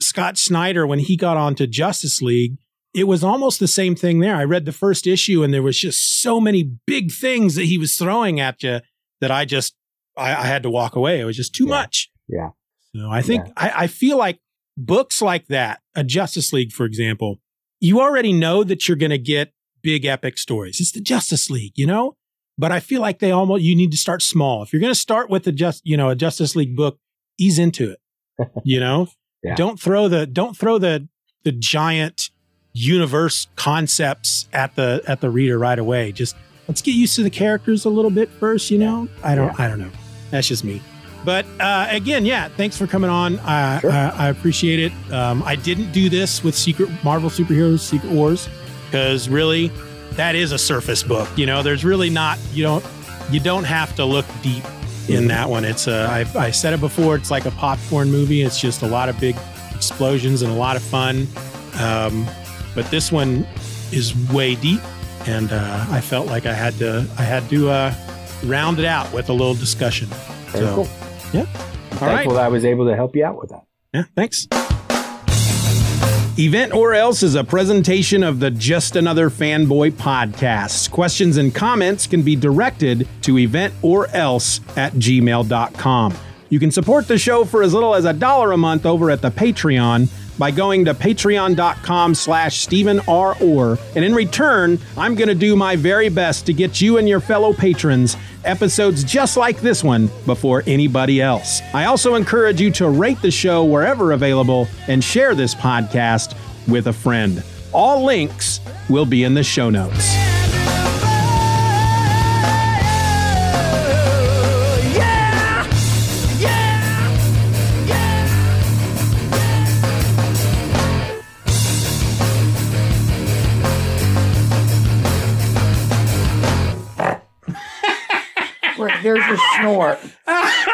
Scott Snyder, when he got onto Justice League, it was almost the same thing there. I read the first issue and there was just so many big things that he was throwing at you that I just I, I had to walk away. It was just too Yeah. much. Yeah. So I think I, I feel like books like that, a Justice League, for example, you already know that you're going to get big epic stories. It's the Justice League, you know. But I feel like they almost you need to start small. If you're going to start with a just you know a Justice League book, ease into it. You know, Yeah. don't throw the don't throw the the giant universe concepts at the at the reader right away. Just let's get used to the characters a little bit first. You know, I don't I don't know. That's just me. But uh, again, yeah, thanks for coming on. I, Sure. I, I appreciate it. Um, I didn't do this with Secret Marvel Superheroes Secret Wars because really, that is a surface book. You know, there's really not you don't you don't have to look deep in that one. It's a I, I said it before. It's like a popcorn movie. It's just a lot of big explosions and a lot of fun. Um, but this one is way deep, and uh, I felt like I had to I had to uh, round it out with a little discussion. Very So, cool. Yeah. I'm All right. thankful that I was able to help you out with that. Yeah, thanks. Event or Else is a presentation of the Just Another Fanboy podcast. Questions and comments can be directed to eventorelse at gmail.com. You can support the show for as little as a dollar a month over at the Patreon by going to patreon.com slash Stephen R. Orr. And in return, I'm going to do my very best to get you and your fellow patrons episodes just like this one before anybody else. I also encourage you to rate the show wherever available and share this podcast with a friend. All links will be in the show notes. There's your snort.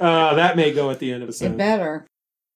Uh, that may go at the end of the It better.